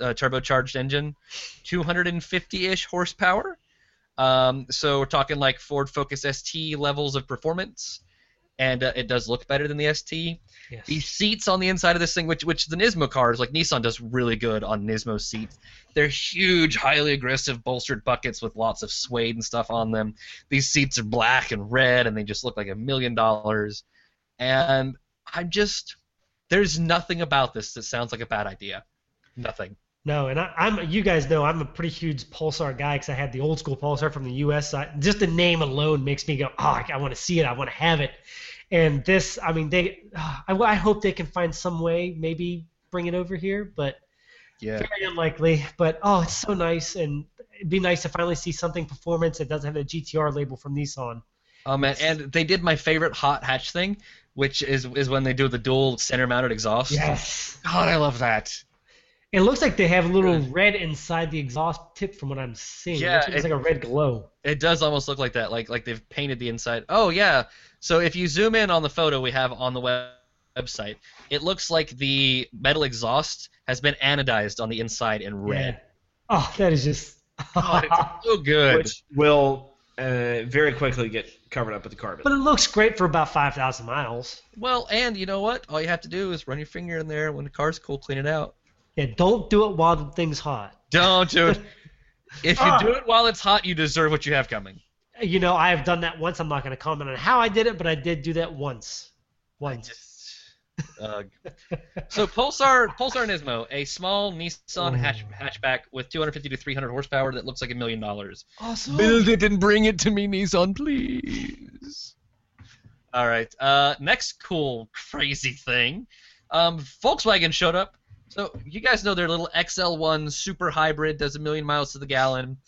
uh, turbocharged engine, 250-ish horsepower. Um, so we're talking like Ford Focus ST levels of performance, and uh, it does look better than the ST. Yes. The seats on the inside of this thing, which which the Nismo cars, like Nissan does really good on Nismo seats. They're huge, highly aggressive bolstered buckets with lots of suede and stuff on them. These seats are black and red, and they just look like a million dollars. And I'm just there's nothing about this that sounds like a bad idea. Nothing. No, and I, I'm. You guys know I'm a pretty huge Pulsar guy because I had the old school Pulsar from the U.S. side. Just the name alone makes me go, oh, I, I want to see it. I want to have it. And this, I mean, they. ah, I, I hope they can find some way, maybe bring it over here, but Yeah. very unlikely. But oh, it's so nice, and it'd be nice to finally see something performance that doesn't have a GTR label from Nissan. Oh man, and they did my favorite hot hatch thing, which is is when they do the dual center mounted exhaust. Yes. God, I love that. It looks like they have a little red inside the exhaust tip from what I'm seeing. Yeah, it looks it- like a red glow. It does almost look like that, like like they've painted the inside. Oh yeah. So if you zoom in on the photo we have on the web- website, it looks like the metal exhaust has been anodized on the inside in red. Yeah. Oh, that is just. God, it's so good. which will uh, very quickly get covered up with the carbon. But it looks great for about 5,000 miles. Well, and you know what? All you have to do is run your finger in there when the car's cool, clean it out. Yeah, don't do it while the thing's hot. Don't do it. If you Ah. do it while it's hot, you deserve what you have coming. You know, I have done that once. I'm not going to comment on how I did it, but I did do that once. Once. Just, uh, so Pulsar Pulsar Nismo, a small Nissan hatch, hatchback with 250 to 300 horsepower that looks like a million dollars. Awesome. Build it and bring it to me, Nissan, please. All right. Uh, next cool, crazy thing. Um, Volkswagen showed up. So you guys know their little XL1 super hybrid does a million miles to the gallon.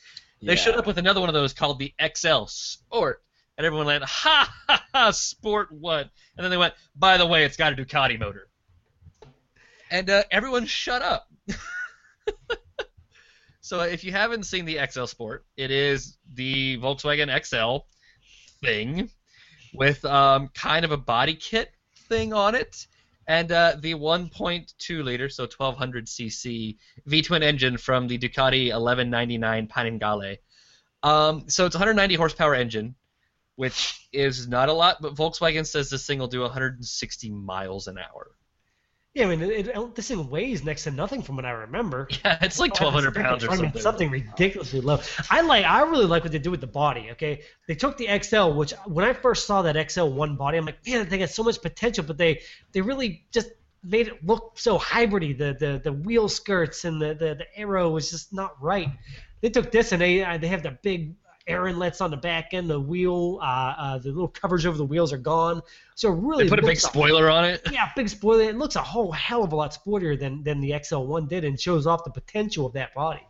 They Yeah. showed up with another one of those called the XL Sport, and everyone went, "Ha ha ha! Sport what?" And then they went, "By the way, it's got a Ducati motor." And uh, everyone shut up. so if you haven't seen the XL Sport, it is the Volkswagen XL thing with um, kind of a body kit thing on it. And uh, the 1.2 liter, so 1200 cc V-twin engine from the Ducati 1199 Panigale. Um, so it's 190 horsepower engine, which is not a lot, but Volkswagen says this thing will do 160 miles an hour. Yeah, I mean, it, it, this thing weighs next to nothing from what I remember. Yeah, it's like 1,200 pounds or I mean, something. something ridiculously low. I like. I really like what they do with the body. Okay, they took the XL, which when I first saw that XL one body, I'm like, man, that thing has so much potential. But they they really just made it look so hybridy. The the the wheel skirts and the the, the arrow was just not right. They took this and they uh, they have the big air inlets on the back end. The wheel, uh, uh, the little covers over the wheels are gone. So really They put a big looks spoiler on it. yeah, big spoiler. It looks a whole hell of a lot sportier than than the XL1 did, and shows off the potential of that body.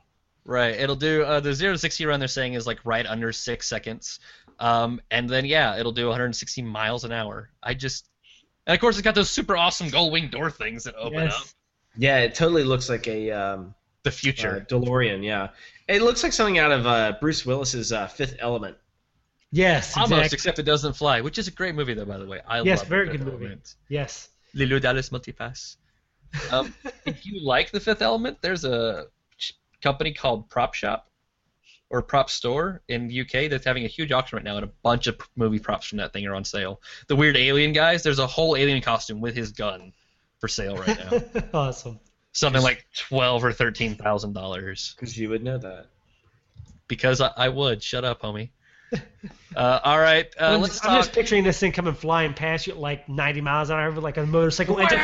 Right. It'll do uh, the zero to sixty run. They're saying is like right under six seconds. Um, and then yeah, it'll do 160 miles an hour. I just, and of course it's got those super awesome gold wing door things that open Yes. up. Yeah, it totally looks like a um, The uh, future. DeLorean. Yeah, it looks like something out of uh, Bruce Willis's uh, Fifth Element. Yes, Almost, exactly. except it doesn't fly, which is a great movie though, by the way. I love. Yes, love very The good Fifth movie. Yes. Leeloo Dallas Multipass. Um, if you like The Fifth Element, there's a company called Prop Shop or Prop Store in the UK that's having a huge auction right now, and a bunch of movie props from that thing are on sale. The weird alien guys, there's a whole alien costume with his gun for sale right now. awesome. Something like twelve or thirteen thousand dollars. Because you would know that. Because I, I would. Shut up, homie. Uh, all right, uh, I'm, let's just, I'm just picturing this thing coming flying past you at like 90 miles an hour, like a motorcycle engine.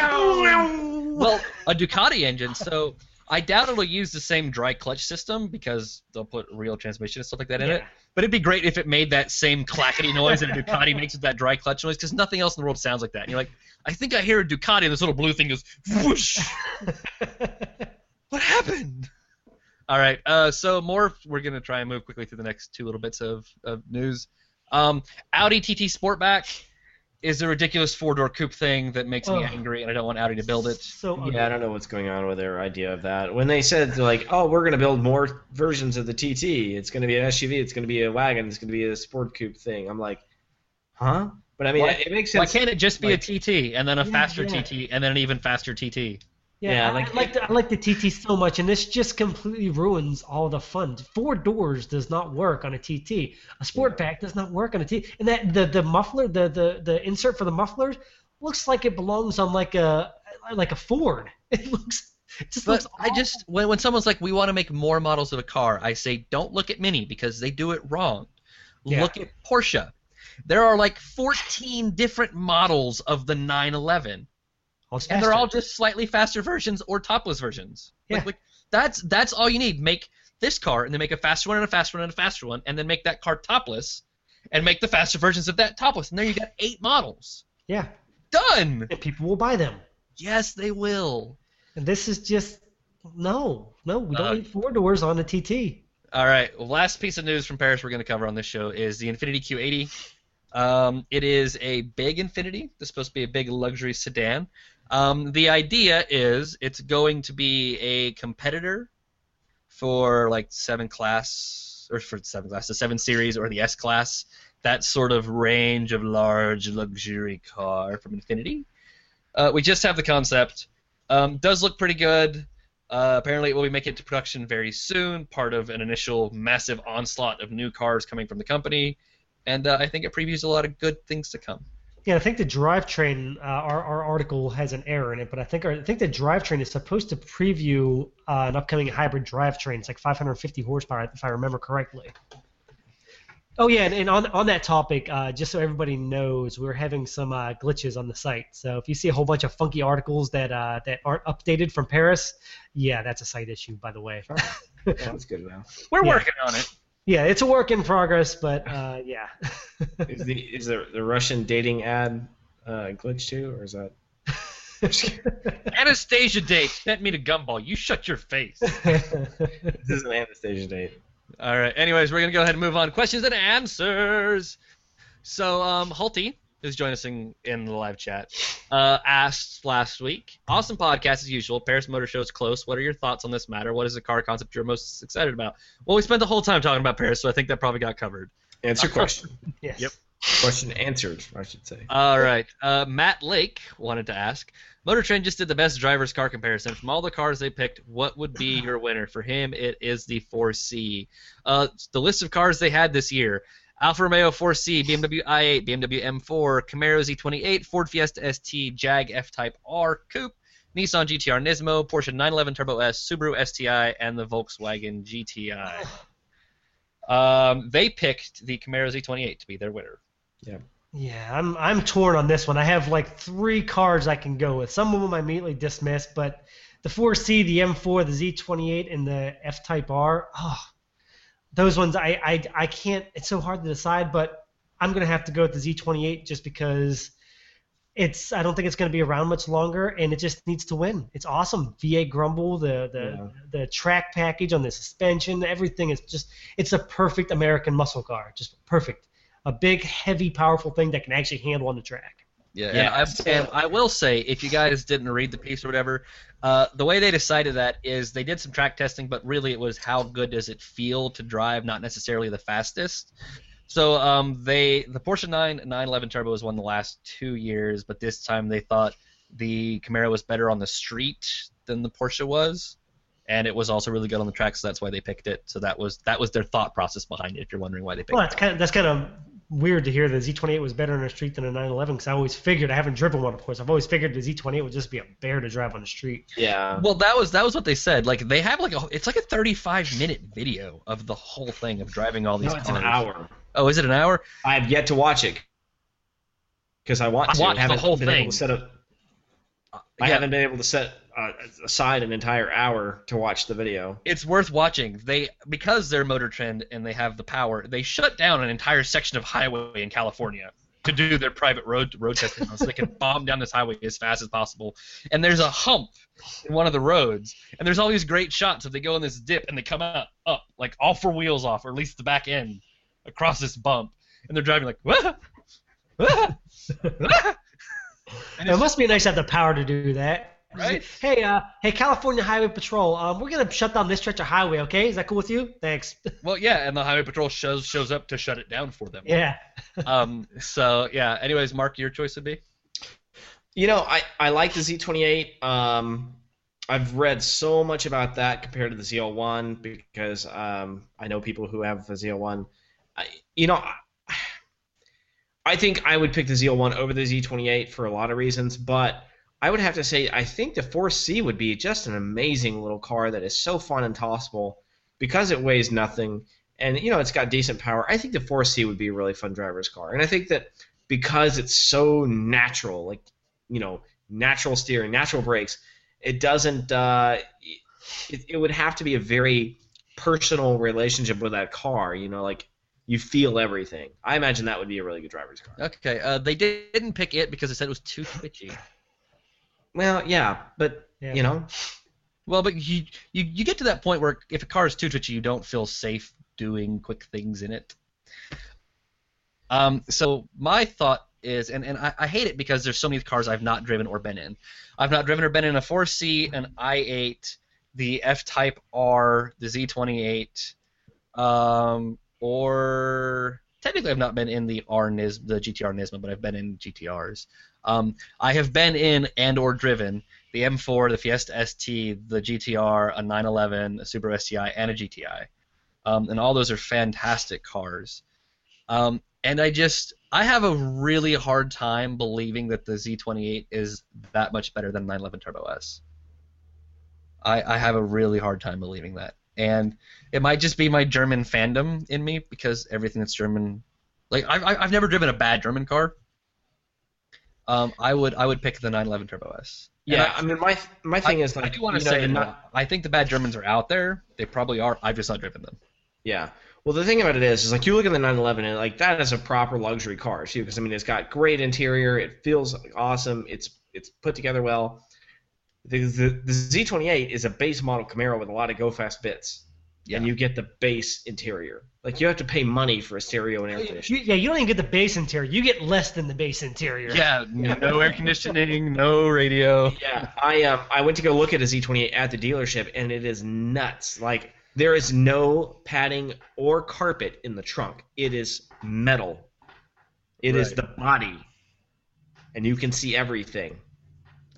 Well, a Ducati engine, so I doubt it'll use the same dry clutch system because they'll put real transmission and stuff like that in it. But it'd be great if it made that same clackety noise that a Ducati makes with that dry clutch noise, because nothing else in the world sounds like that. And you're like, I think I hear a Ducati, and this little blue thing goes whoosh. what happened? All right, uh, so more. We're gonna try and move quickly through the next two little bits of, of news. Um, Audi TT Sportback is a ridiculous four-door coupe thing that makes me Ugh. angry, and I don't want Audi to build it. so ugly. Yeah, I don't know what's going on with their idea of that. When they said like, "Oh, we're going to build more versions of the TT. It's going to be an SUV. It's going to be a wagon. It's going to be a sport coupe thing." I'm like, "Huh?" But I mean, Why- it makes sense. Why can't it just be like- a TT and then a Yeah, faster yeah. TT and then an even faster TT? Yeah, Yeah, I, like- I like the, I like the TT so much, and this just completely ruins all the fun. Four doors does not work on a TT. A Sportback does not work on a TT. And that the the muffler, the the the insert for the muffler, looks like it belongs on like a like a Ford. It looks. It just But looks. I just when when someone's like, we want to make more models of a car, I say, don't look at Mini because they do it wrong. Yeah. Look at Porsche. There are like 14 different models of the 911, awful. And they're all just slightly faster versions or topless versions. Like, Yeah. like that's that's all you need. Make this car and then make a faster one and a faster one and a faster one, and then make that car topless, and make the faster versions of that topless, and there you got eight models. yeah, Done. and people will buy them. Yes, they will. And this is just no, no. We don't Uh, need four doors on a TT. All right. well, Last piece of news from Paris we're going to cover on this show is the Infiniti Q80. Um, it is a big Infiniti. It's supposed to be a big luxury sedan. Um, the idea is it's going to be a competitor for like seven class or for seven class, the seven series or the S class. That sort of range of large luxury car from Infiniti. Uh, we just have the concept. Um, does look pretty good. Uh, apparently, it will be making it to production very soon, part of an initial massive onslaught of new cars coming from the company, and uh, I think it previews a lot of good things to come. Yeah, I think the drivetrain. Uh, our, our article has an error in it, but I think our, I think the drivetrain is supposed to preview uh, an upcoming hybrid drivetrain. It's like 550 horsepower, if I remember correctly. Oh yeah, and, and on on that topic, uh, just so everybody knows, we're having some uh, glitches on the site. So if you see a whole bunch of funky articles that uh, that aren't updated from Paris, yeah, that's a site issue, by the way. Yeah, that's good now. We're Yeah. working on it. Yeah, it's a work in progress, but uh, yeah. Is the is the, the Russian dating ad uh, glitch too, or is that? Anastasia date sent me to Gumball. You shut your face. This is an Anastasia date. All right. Anyways, we're gonna go ahead and move on. Questions and answers. So, um, Hulty is joining us in, in the live chat. Uh, asked last week. Awesome podcast as usual. Paris Motor Show is close. What are your thoughts on this matter? What is the car concept you're most excited about? Well, we spent the whole time talking about Paris, so I think that probably got covered. Answer question. yes. Yep. question answered, I should say. All right. Uh, Matt Lake wanted to ask. Motor Trend just did the best driver's car comparison. From all the cars they picked, what would be your winner? For him, it is the 4C. Uh, the list of cars they had this year Alfa Romeo 4C, BMW i8, BMW M4, Camaro Z28, Ford Fiesta ST, Jag F Type R Coupe, Nissan GTR Nismo, Porsche 911 Turbo S, Subaru STI, and the Volkswagen GTI. Um, they picked the Camaro Z28 to be their winner. Yeah, I'm I'm torn on this one. I have like three cars I can go with. Some of them I immediately dismiss, but the 4C, the M4, the Z28, and the F-Type R. Oh, those ones I, I I can't. It's so hard to decide, but I'm gonna have to go with the Z28 just because it's. I don't think it's gonna be around much longer, and it just needs to win. It's awesome. V8 Grumble, the the Yeah. the track package on the suspension, everything is just. It's a perfect American muscle car, just perfect. A big, heavy, powerful thing that can actually handle on the track. Yeah, Yeah, and, I, and I will say, if you guys didn't read the piece or whatever, uh, the way they decided that is they did some track testing, but really it was how good does it feel to drive, not necessarily the fastest. So um, they the Porsche 9 911 Turbo has won the last two years, but this time they thought the Camaro was better on the street than the Porsche was, and it was also really good on the track, so that's why they picked it. So that was that was their thought process behind it. If you're wondering why they picked Well, it. that's kind of that's kind of weird to hear the Z28 was better on the street than a 911 because I always figured I haven't driven one, of course. I've always figured the Z28 would just be a bear to drive on the street. Yeah. Well, that was that was what they said. Like they have like a it's like a 35 minute video of the whole thing of driving all these No, it's cars. an hour. Oh, is it an hour? I have yet to watch it because I want I to. watched the haven't whole been thing. Able to set up, uh, I Yeah. haven't been able to set uh, aside an entire hour to watch the video. It's worth watching. They because they're Motor Trend and they have the power. They shut down an entire section of highway in California to do their private road road testing so they can bomb down this highway as fast as possible. And there's a hump in one of the roads, and there's all these great shots of they go in this dip and they come out up like all four wheels off, or at least the back end across this bump, and they're driving like. "Wah! Wah! Wah!" And It must be nice to have the power to do that. Right. Hey, uh, hey, California Highway Patrol. Um, we're gonna shut down this stretch of highway. Okay, is that cool with you? Thanks. Well, yeah, and the highway patrol shows shows up to shut it down for them. yeah. Um. So yeah. Anyways, Mark, your choice would be. You know, I, I like the Z28. Um, I've read so much about that compared to the ZL1 because um, I know people who have the ZL1. I, you know, I, I think I would pick the ZL1 over the Z28 for a lot of reasons, but I would have to say I think the 4C would be just an amazing little car that is so fun and tossable because it weighs nothing and you know it's got decent power. I think the 4C would be a really fun driver's car, and I think that because it's so natural, like you know, natural steering, natural brakes, it doesn't. Uh, it, it would have to be a very personal relationship with that car. You know, like you feel everything. I imagine that would be a really good driver's car. Okay. Uh, they didn't pick it because they said it was too twitchy. Well, yeah, but Yeah. you know, Well, but you, you you get to that point where if a car is too twitchy, you don't feel safe doing quick things in it. Um, so my thought is, and, and I, I hate it because there's so many cars I've not driven or been in. I've not driven or been in a 4C, an i8, the F-Type R, the Z28, um, or technically I've not been in the R Nis, the GTR Nismo, but I've been in GTRs. Um, I have been in and or driven the M4, the Fiesta ST, the GTR, a 911, a Subaru STI, and a GTI. Um, and all those are fantastic cars. Um, and I just, I have a really hard time believing that the Z28 is that much better than 911 Turbo S. I, I have a really hard time believing that. And it might just be my German fandom in me because everything that's German, like I've, I've never driven a bad German car. Um, I would I would pick the 911 Turbo S. Yeah. I, mean, my my thing is like I do want to say not- I think the bad Germans are out there. They probably are. I've just not driven them. Yeah. Well, the thing about it is, is like you look at the 911 and like that is a proper luxury car too, because I mean it's got great interior, it feels awesome, it's it's put together well. The, the, the Z28 is a base model Camaro with a lot of go fast bits, Yeah. and you get the base interior. Like you have to pay money for a stereo and air You, conditioning. yeah, you don't even get the base interior. You get less than the base interior. Yeah, no air conditioning, no radio. Yeah, I um I went to go look at a Z28 at the dealership, and it is nuts. Like there is no padding or carpet in the trunk. It is metal. It is Right. the body, and you can see everything.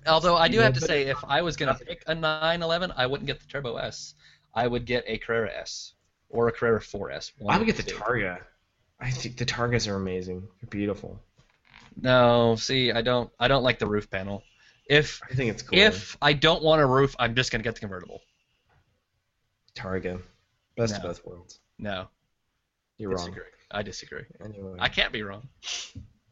Although I do have to say, if I was gonna pick a 911, I wouldn't get the Turbo S. I would get a Carrera S or a Carrera 4S. one I would get the two. Targa. I think the Targas are amazing. They're beautiful. No, see, I don't. I don't like the roof panel. If I think it's cool. if I don't want a roof, I'm just gonna get the convertible. Targa, best of both worlds. No, You're wrong. I disagree. Anyway, I can't be wrong.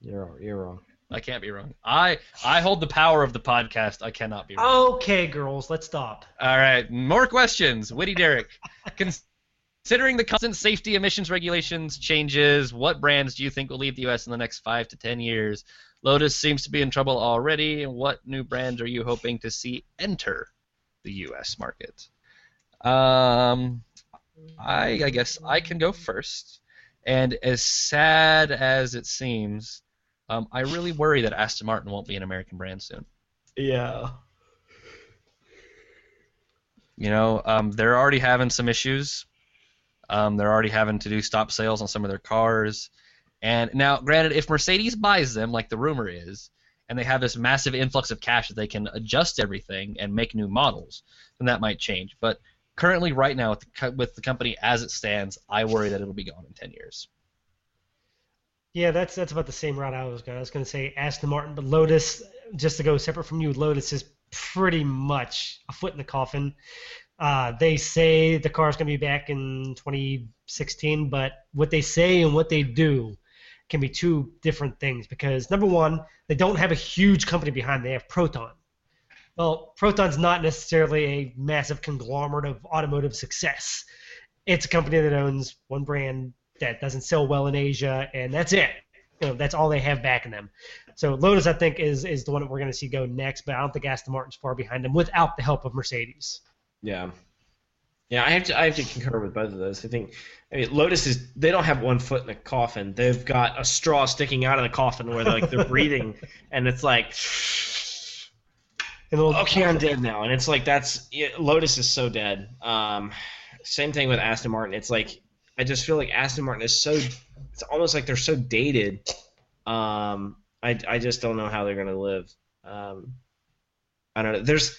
you're wrong. You're wrong. I can't be wrong. I I hold the power of the podcast. I cannot be wrong. Okay, girls, let's stop. All right, more questions. Witty Derek. Considering the constant safety emissions regulations changes, what brands do you think will leave the U.S. in the next five to ten years? Lotus seems to be in trouble already. What new brands are you hoping to see enter the U.S. market? Um, I, I guess I can go first. And as sad as it seems, um, I really worry that Aston Martin won't be an American brand soon. Yeah. You know, um, they're already having some issues. Um, they're already having to do stop sales on some of their cars. And now, granted, if Mercedes buys them, like the rumor is, and they have this massive influx of cash that they can adjust everything and make new models, then that might change. But currently, right now, with the, co- with the company as it stands, I worry that it'll be gone in 10 years. Yeah, that's that's about the same route I was going. I was going to say Aston Martin, but Lotus, just to go separate from you, Lotus is pretty much a foot in the coffin. Uh, they say the car's going to be back in 2016, but what they say and what they do can be two different things. Because number one, they don't have a huge company behind. Them. They have Proton. Well, Proton's not necessarily a massive conglomerate of automotive success. It's a company that owns one brand that doesn't sell well in Asia, and that's it. You know, that's all they have backing them. So Lotus, I think, is is the one that we're going to see go next, but I don't think Aston Martin's far behind them without the help of Mercedes. Yeah. Yeah, I have to I have to concur with both of those. I think I mean Lotus is they don't have one foot in the coffin. They've got a straw sticking out of the coffin where they're like they're breathing and it's like And okay, I'm dead now. And it's like that's yeah, Lotus is so dead. Um, same thing with Aston Martin. It's like I just feel like Aston Martin is so. It's almost like they're so dated. Um, I I just don't know how they're gonna live. Um, I don't know. There's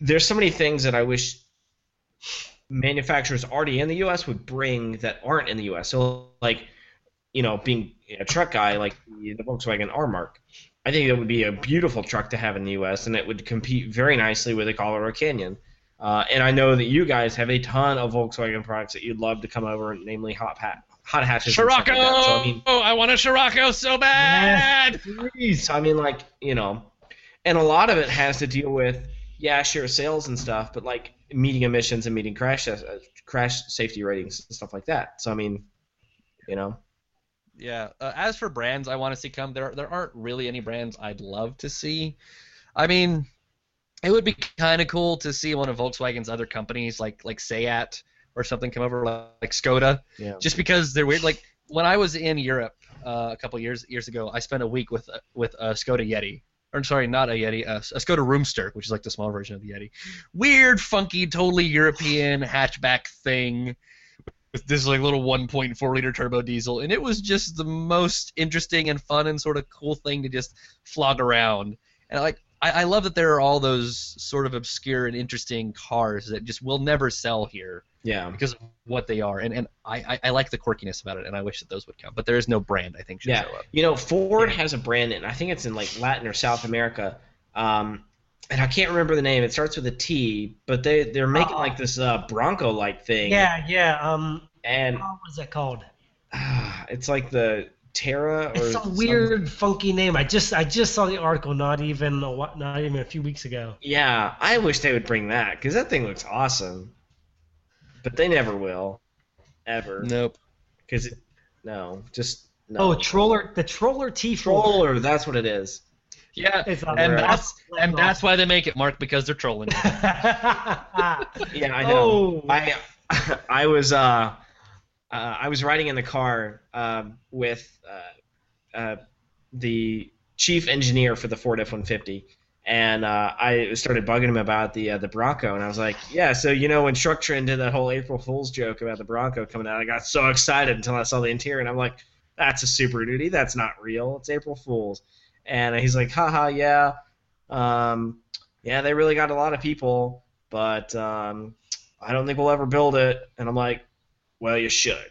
there's so many things that I wish manufacturers already in the U.S. would bring that aren't in the U.S. So like, you know, being a truck guy like the, the Volkswagen Amarok, I think it would be a beautiful truck to have in the U.S. and it would compete very nicely with the Colorado Canyon. Uh, and I know that you guys have a ton of Volkswagen products that you'd love to come over, namely hot hat, hot hatches. and Scirocco! like. So I mean, oh, I want a Scirocco so bad! so I mean, like you know, and a lot of it has to deal with yeah, sure, sales and stuff, but like meeting emissions and meeting crash uh, crash safety ratings and stuff like that. So I mean, you know, Yeah. Uh, as for brands I want to see come, there there aren't really any brands I'd love to see. I mean, it would be kind of cool to see one of Volkswagen's other companies, like like Seat or something, come over, like, like Skoda, yeah, just because they're weird. Like when I was in Europe uh, a couple years years ago, I spent a week with uh, with a Skoda Yeti. Or sorry, not a Yeti, a, a Skoda Roomster, which is like the small version of the Yeti. Weird, funky, totally European hatchback thing with this like little 1.4 liter turbo diesel, and it was just the most interesting and fun and sort of cool thing to just flog around. And like, I, I love that there are all those sort of obscure and interesting cars that just will never sell here yeah. because of what they are, and and I, I, I like the quirkiness about it, and I wish that those would come. But there is no brand I think should Yeah. show up. You know, Ford has a brand, and I think it's in like Latin or South America. Um, and I can't remember the name. It starts with a T, but they they're making Uh-uh. like this uh, Bronco like thing. Yeah, yeah. Um, And what is that called? ah, it's like the Terra or It's some some- weird, funky name. I just I just saw the article not even a, wh- not even a few weeks ago. Yeah, I wish they would bring that because that thing looks awesome. But they never will, ever. Nope. Because no, just no. Oh, Troller, the Troller T4. troller. That's what it is. Yeah, and there. that's and that's why they make it, Mark, because they're trolling. you. Yeah, I know. Oh. I I was uh, uh I was riding in the car um, with uh, uh, the chief engineer for the Ford F-150, and uh, I started bugging him about the uh, the Bronco, and I was like, yeah, so you know when Truck Trend did that whole April Fool's joke about the Bronco coming out, I got so excited until I saw the interior, and I'm like, that's a Super Duty, that's not real, it's April Fool's, and he's like, haha, yeah, um, yeah, they really got a lot of people, but um, I don't think we'll ever build it, and I'm like, well, you should.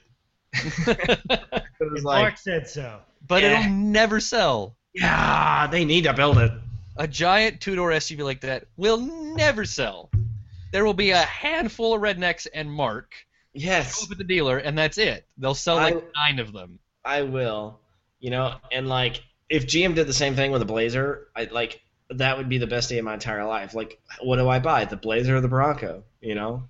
it was like, Mark said so. but Yeah. it'll never sell. yeah, they need to build it. A giant two-door SUV like that will never sell. There will be a handful of rednecks and Mark go Yes, up at the dealer, and that's it. They'll sell like I- nine of them. I will. You know, and like if GM did the same thing with a Blazer, I like that would be the best day of my entire life. Like, what do I buy, the Blazer or the Bronco? You know,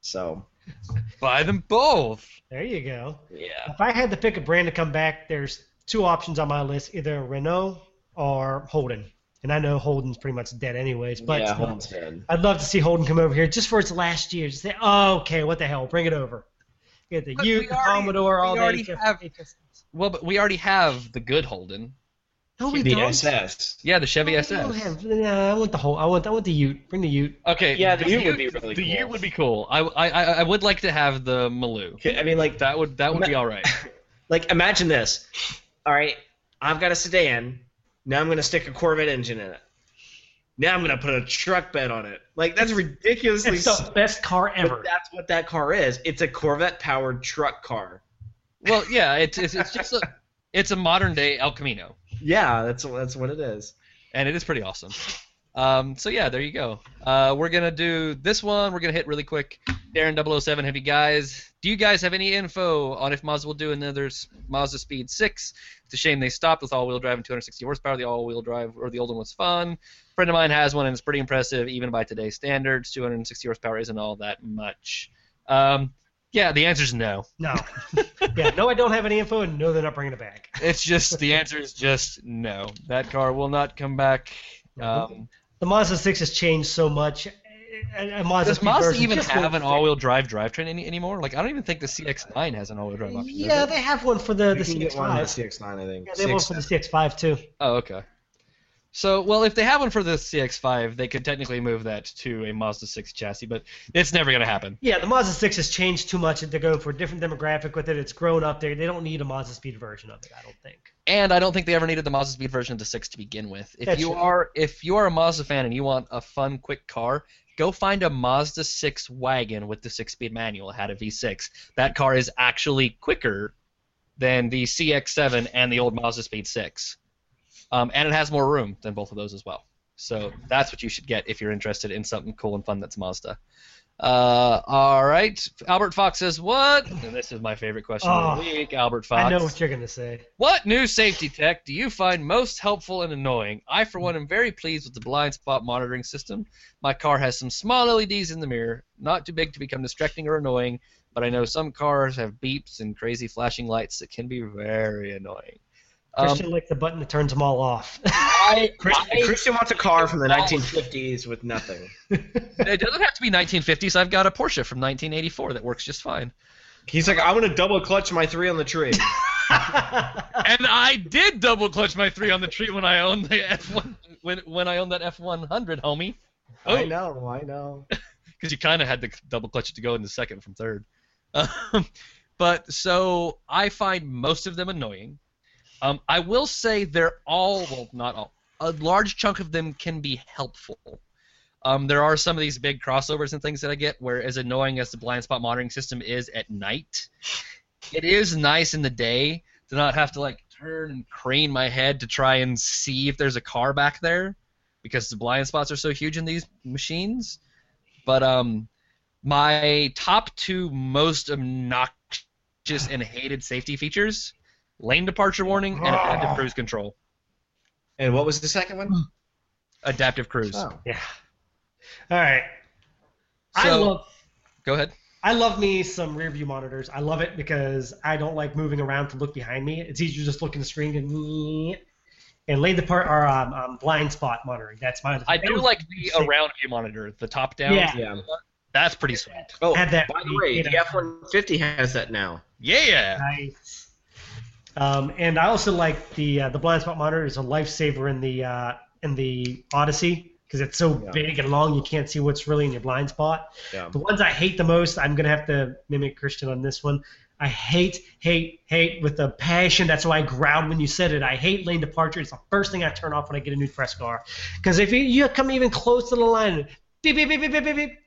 so Buy them both. There you go. Yeah. If I had to pick a brand to come back, there's two options on my list: either Renault or Holden. And I know Holden's pretty much dead anyways, but yeah, Holden's dead. I'd love to see Holden come over here just for its last year. Just say, oh, okay, what the hell, bring it over. Get the But Ute, the already- Commodore, all we the already HF have- HF Well, but we already have the good Holden. No, we the don't. SS. Yeah, the Chevy oh, No, SS. don't have- nah, I want the whole. I want. I want the Ute. Bring the Ute. Okay. Yeah, the Ute would be really cool. The cool. Ute would be cool. I, I, I, I would like to have the Maloo. Okay, I mean, like That would that would be all right. Like, imagine this. All right, I've got a sedan. Now I'm going to stick a Corvette engine in it. Now I'm going to put a truck bed on it. Like, that's ridiculously. It's the best car but ever. that's what that car is. It's a Corvette-powered truck car. Well, yeah, it's it's, it's just a it's a modern day El Camino, Yeah, that's that's what it is. and it is pretty awesome. Um, so yeah, there you go. Uh, we're gonna do this one. We're gonna hit really quick. Darren 007, have you guys? Do you guys have any info on if Mazda will do another Mazda Speed 6? It's a shame they stopped with all-wheel drive and 260 horsepower. The all-wheel drive or the old one was fun. A friend of mine has one and it's pretty impressive, even by today's standards. 260 horsepower isn't all that much. Um, yeah, the answer is no. No. yeah, no, I don't have any info, and no, they're not bringing it back. It's just the answer is just no. That car will not come back. Um, The Mazda 6 has changed so much. A, a Mazda does Mazda even just have an all-wheel drive drivetrain any, anymore? Like I don't even think the CX-9 has an all-wheel drive option. Yeah, they have one for the, the You can get one on the CX5. CX-9, I think. Yeah, they have one for the CX5 too. Oh, okay. So, well, if they have one for the CX-5, they could technically move that to a Mazda 6 chassis, but it's never going to happen. Yeah, the Mazda 6 has changed too much. They're going for a different demographic with it. It's grown up there. They don't need a Mazda Speed version of it, I don't think. And I don't think they ever needed the Mazda Speed version of the 6 to begin with. If That's you true. are if you are a Mazda fan and you want a fun, quick car, go find a Mazda 6 wagon with the 6-speed manual. It had a V6. That car is actually quicker than the CX-7 and the old Mazda Speed 6. Um, and it has more room than both of those as well. So that's what you should get if you're interested in something cool and fun that's Mazda. Uh, all right. Albert Fox says what? And this is my favorite question of the Oh, week. Albert Fox. I know what you're going to say. What new safety tech do you find most helpful and annoying? I, for one, am very pleased with the blind spot monitoring system. My car has some small LEDs in the mirror, not too big to become distracting or annoying, but I know some cars have beeps and crazy flashing lights that can be very annoying. Um, Christian likes the button that turns them all off. I, Christian, Christian wants a car from the 1950s with nothing. it doesn't have to be 1950s. I've got a Porsche from 1984 that works just fine. He's like, I'm gonna double clutch my three on the tree. and I did double clutch my three on the tree when I owned the F1 when when I owned that F100, homie. I know, I know. because you kind of had to double clutch it to go into second from third. Um, but so I find most of them annoying. Um, I will say they're all well, not all. A large chunk of them can be helpful. Um, there are some of these big crossovers and things that I get where, as annoying as the blind spot monitoring system is at night, it is nice in the day to not have to like turn and crane my head to try and see if there's a car back there because the blind spots are so huge in these machines. But um, my top two most obnoxious and hated safety features: lane departure warning and adaptive cruise control. And what was the second one? Adaptive cruise. Oh. yeah. All right. I So- love Go ahead. I love me some rear view monitors. I love it because I don't like moving around to look behind me. It's easier to just look in the screen and and lay the part or um, um, blind spot monitoring. That's my. I do like the around view monitor, the top down. Yeah. Yeah. That's pretty sweet. Oh, Had that by the way, the. F-150 has that now. Yeah. Nice. Um, and I also like the uh, the blind spot monitor is a lifesaver in the uh, in the Odyssey because it's so Yeah. big and long you can't see what's really in your blind spot. Yeah. The ones I hate the most, I'm gonna have to mimic Christian on this one. I hate, hate, hate with a passion. That's why I growled when you said it. I hate lane departure. It's the first thing I turn off when I get a new press car. Because if you, you come even close to the line, beep beep beep beep beep beep beep.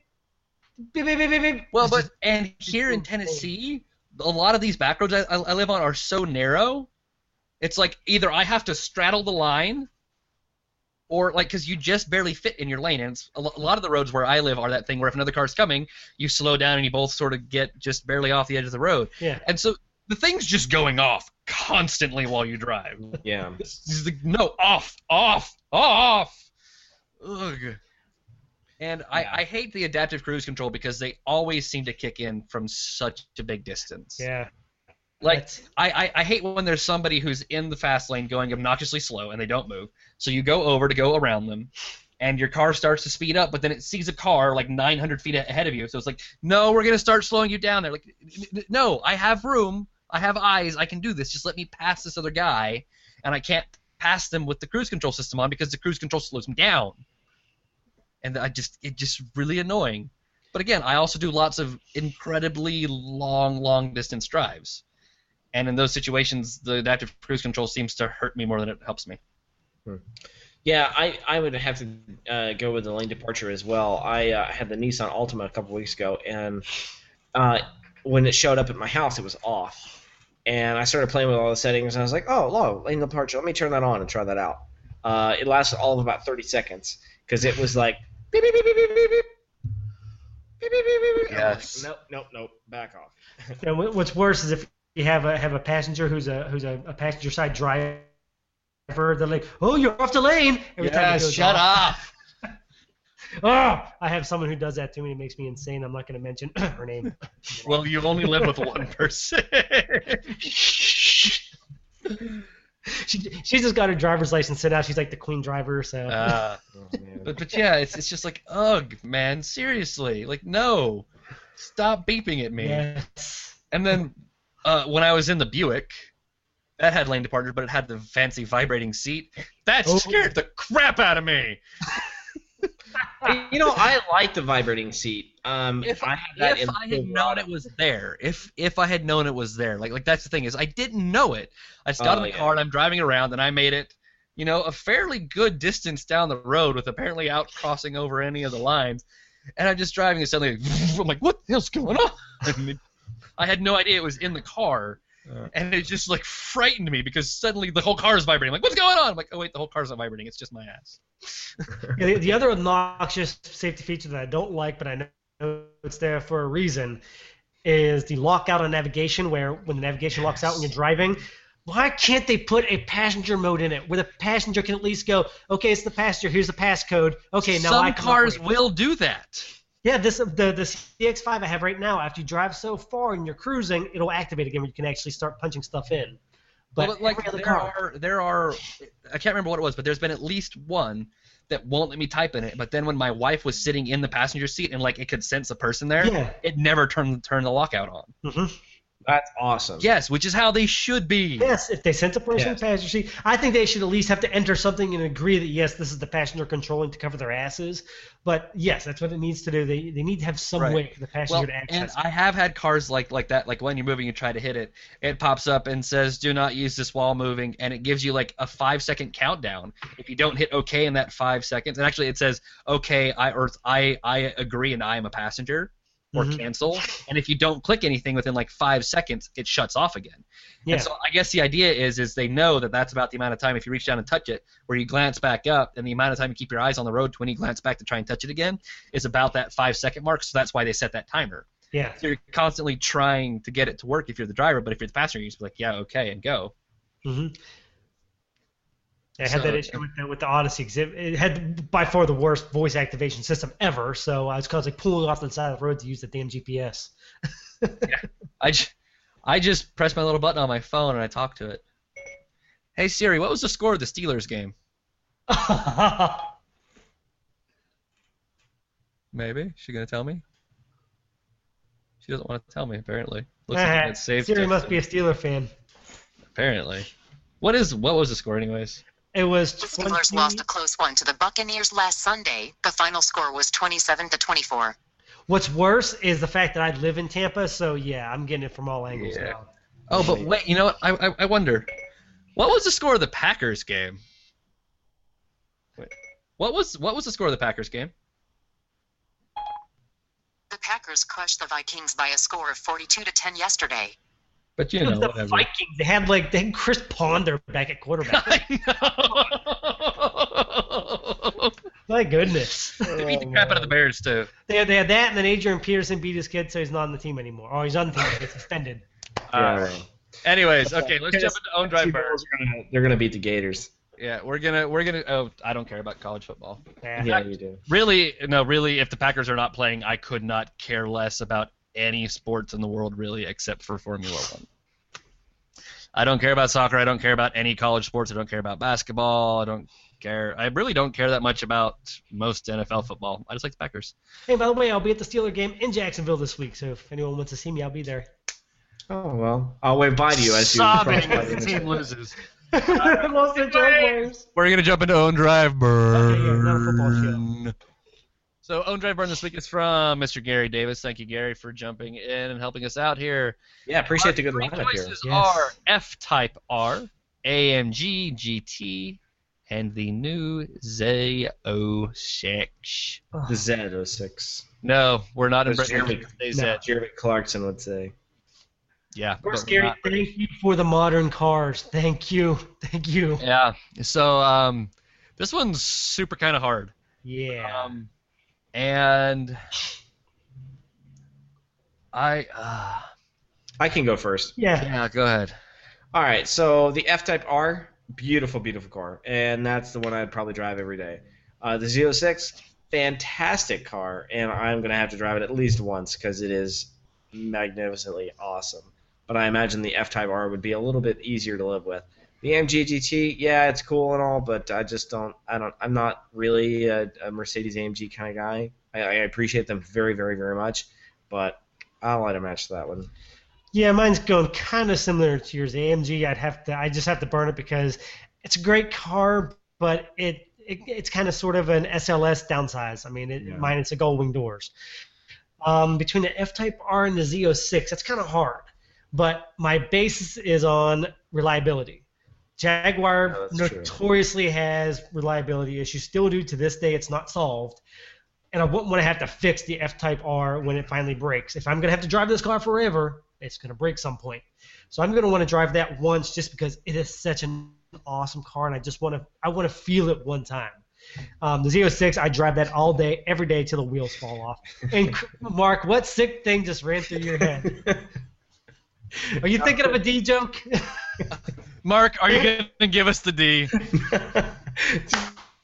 Beep, beep, beep, beep, beep. Well, but and here in Tennessee, a lot of these back roads I, I live on are so narrow. It's like either I have to straddle the line, or like because you just barely fit in your lane. And it's, a a lot of the roads where I live are that thing where if another car's coming, you slow down and you both sort of get just barely off the edge of the road. yeah. And so the thing's just going off constantly while you drive. Yeah. It's just like, no, off, off, off. Ugh. And I, Yeah. I hate the adaptive cruise control because they always seem to kick in from such a big distance. Yeah. Like I, I, I hate when there's somebody who's in the fast lane going obnoxiously slow and they don't move. So you go over to go around them, and your car starts to speed up, but then it sees a car like 900 feet ahead of you. So it's like, no, we're gonna start slowing you down. They're like, no, I have room, I have eyes, I can do this. Just let me pass this other guy, and I can't pass them with the cruise control system on because the cruise control slows me down. And I just, it just really annoying. But again, I also do lots of incredibly long, long distance drives. And in those situations, the adaptive cruise control seems to hurt me more than it helps me. Yeah, I, I would have to uh, go with the lane departure as well. I uh, had the Nissan Altima a couple weeks ago, and uh, when it showed up at my house, it was off. And I started playing with all the settings, and I was like, oh, low, lane departure. Let me turn that on and try that out. Uh, it lasted all of about 30 seconds because it was like, beep, beep, beep, beep, beep, beep, beep. Beep, beep, beep, beep, beep. Like, Yes. Oh, nope, nope, nope. Back off. And what's worse is if you have a have a passenger who's a who's a, a passenger side driver. They're like, "Oh, you're off the lane." Every time it Yes, goes shut off. up. Oh, I have someone who does that to me. It makes me insane. I'm not going to mention her name. Well, you only live with one person. She she's just got her driver's license set out. She's like the queen driver. So uh, Oh, but, but yeah, it's, it's just like, ugh, man, seriously. Like, no. Stop beeping at me. yes. And then uh, when I was in the Buick, that had lane departure, but it had the fancy vibrating seat. That Oh. scared the crap out of me. You know, I like the vibrating seat. Um, If, I had that if I had known it was there, if if I had known it was there, like like that's the thing is I didn't know it. I just got Oh, in the yeah. car and I'm driving around and I made it, you know, a fairly good distance down the road with apparently out crossing over any of the lines, and I'm just driving and suddenly I'm like, what the hell's going on? I had no idea it was in the car. Uh. And it just like frightened me because suddenly the whole car is vibrating. Like, what's going on? I'm like, oh wait, the whole car's not vibrating. It's just my ass. Yeah, the, the other obnoxious safety feature that I don't like, but I know it's there for a reason, is the lockout on navigation, where when the navigation locks out when you're driving. Why can't they put a passenger mode in it where the passenger can at least go, okay, it's the passenger, here's the passcode. Okay, now Some I can cars operate." will do that. Yeah, this the the CX5 I have right now. After you drive so far and you're cruising, it'll activate again where you can actually start punching stuff in. But Well, like there car, are there are I can't remember what it was, but there's been at least one that won't let me type in it. But then when my wife was sitting in the passenger seat and like it could sense a person there, yeah, it never turned turned the lockout on. hmm That's awesome. Yes, which is how they should be. yes. If they sense a person in Yes. the passenger seat, I think they should at least have to enter something and agree that yes, this is the passenger controlling to cover their asses. But yes, that's what it needs to do. They they need to have some Right. way for the passenger Well, to and access. I have had cars like like that. Like when you're moving, you try to hit it, it pops up and says, "Do not use this while moving," and it gives you like a five second countdown. If you don't hit OK in that five seconds, and actually it says, "Okay, I or I I agree and I am a passenger," or Mhm. cancel. And if you don't click anything within like five seconds, it shuts off again. yeah. And so I guess the idea is is they know that that's about the amount of time if you reach down and touch it, where you glance back up, and the amount of time you keep your eyes on the road to when you glance back to try and touch it again is about that five second mark. So that's why they set that timer. yeah. So you're constantly trying to get it to work if you're the driver, but if you're the passenger, you just be like, yeah, okay, and go. hmm I had that issue with the, with the Odyssey 'cause it, it had by far the worst voice activation system ever. So I was constantly pulling off the side of the road to use the damn GPS. I, j- I just pressed my little button on my phone and I talked to it. Hey Siri, what was the score of the Steelers game? Maybe she gonna tell me. She doesn't want to tell me. Apparently, looks like it's saved. Siri must be a Steeler fan. Apparently, what is what was the score anyways? It was The Steelers 20 lost a close one to the Buccaneers last Sunday. The final score was 27 to 24. What's worse is the fact that I live in Tampa, so yeah, I'm getting it from all angles Yeah. now. Oh, but wait, you know what? I, I I wonder, what was the score of the Packers game? Wait, what was what was the score of the Packers game? The Packers crushed the Vikings by a score of 42 to 10 yesterday. But you It know, the whatever. Vikings. They had like they had Chris Ponder back at quarterback. I know. My goodness. they beat the crap out of the Bears too. They had, they had that, and then Adrian Peterson beat his kid, so he's not on the team anymore. Oh, he's on the team, but he's suspended. Uh, anyways, okay, let's jump into own drive T-Balls birds. are gonna- They're gonna beat the Gators. yeah, we're gonna we're gonna. Oh, I don't care about college football. Yeah. Yeah, you do. Really, no, really. If the Packers are not playing, I could not care less about any sports in the world, really, except for Formula One. I don't care about soccer. I don't care about any college sports. I don't care about basketball. I don't care. I really don't care that much about most NFL football. I just like the Packers. Hey, by the way, I'll be at the Steeler game in Jacksonville this week, so if anyone wants to see me, I'll be there. Oh well, I'll wave bye to you as you Sobbing cross by if the the team intersection. loses. Los Angeles Rams. We're gonna jump into own drive burn. Okay, yeah, not a football So own drive burn this week is from Mr. Gary Davis. Thank you, Gary, for jumping in and helping us out here. Yeah, appreciate the good Three lineup here. choices Yes. are F-Type R, AMG GT, and the new Z06. The Z06. No, we're not in That's Britain. Jeremy- They said, Jeremy Clarkson would say. yeah. Of course, Gary, not. thank you for the modern cars. Thank you. Thank you. Yeah. So um, this one's super kind of hard. Yeah. Um, and I. Uh, I can go first. yeah. yeah. Go ahead. All right, so the F-Type R, beautiful, beautiful car, and that's the one I'd probably drive every day. Uh, the Z06, fantastic car, and I'm gonna have to drive it at least once because it is magnificently awesome. But I imagine the F-Type R would be a little bit easier to live with. The AMG GT, yeah, it's cool and all, but I just don't. I don't. I'm not really a, a Mercedes AMG kind of guy. I, I appreciate them very, very, very much, but I'll let a match that one. Yeah, mine's going kind of similar to yours. AMG, I'd have to, I just have to burn it because it's a great car, but it, it it's kind of sort of an SLS downsize. I mean, it, Yeah. mine it's a gullwing doors. Um, between the F-Type R and the Z06, that's kind of hard, but my basis is on reliability. Jaguar Yeah, that's true. notoriously has reliability issues. Still do to this day. It's not solved. And I wouldn't want to have to fix the F-Type R when it finally breaks. If I'm going to have to drive this car forever, it's going to break some point. So I'm going to want to drive that once just because it is such an awesome car, and I just want to I want to feel it one time. Um, the Z06, I drive that all day, every day till the wheels fall off. And Mark, what sick thing just ran through your head? Are you thinking of a D joke? Mark, are you gonna give us the D?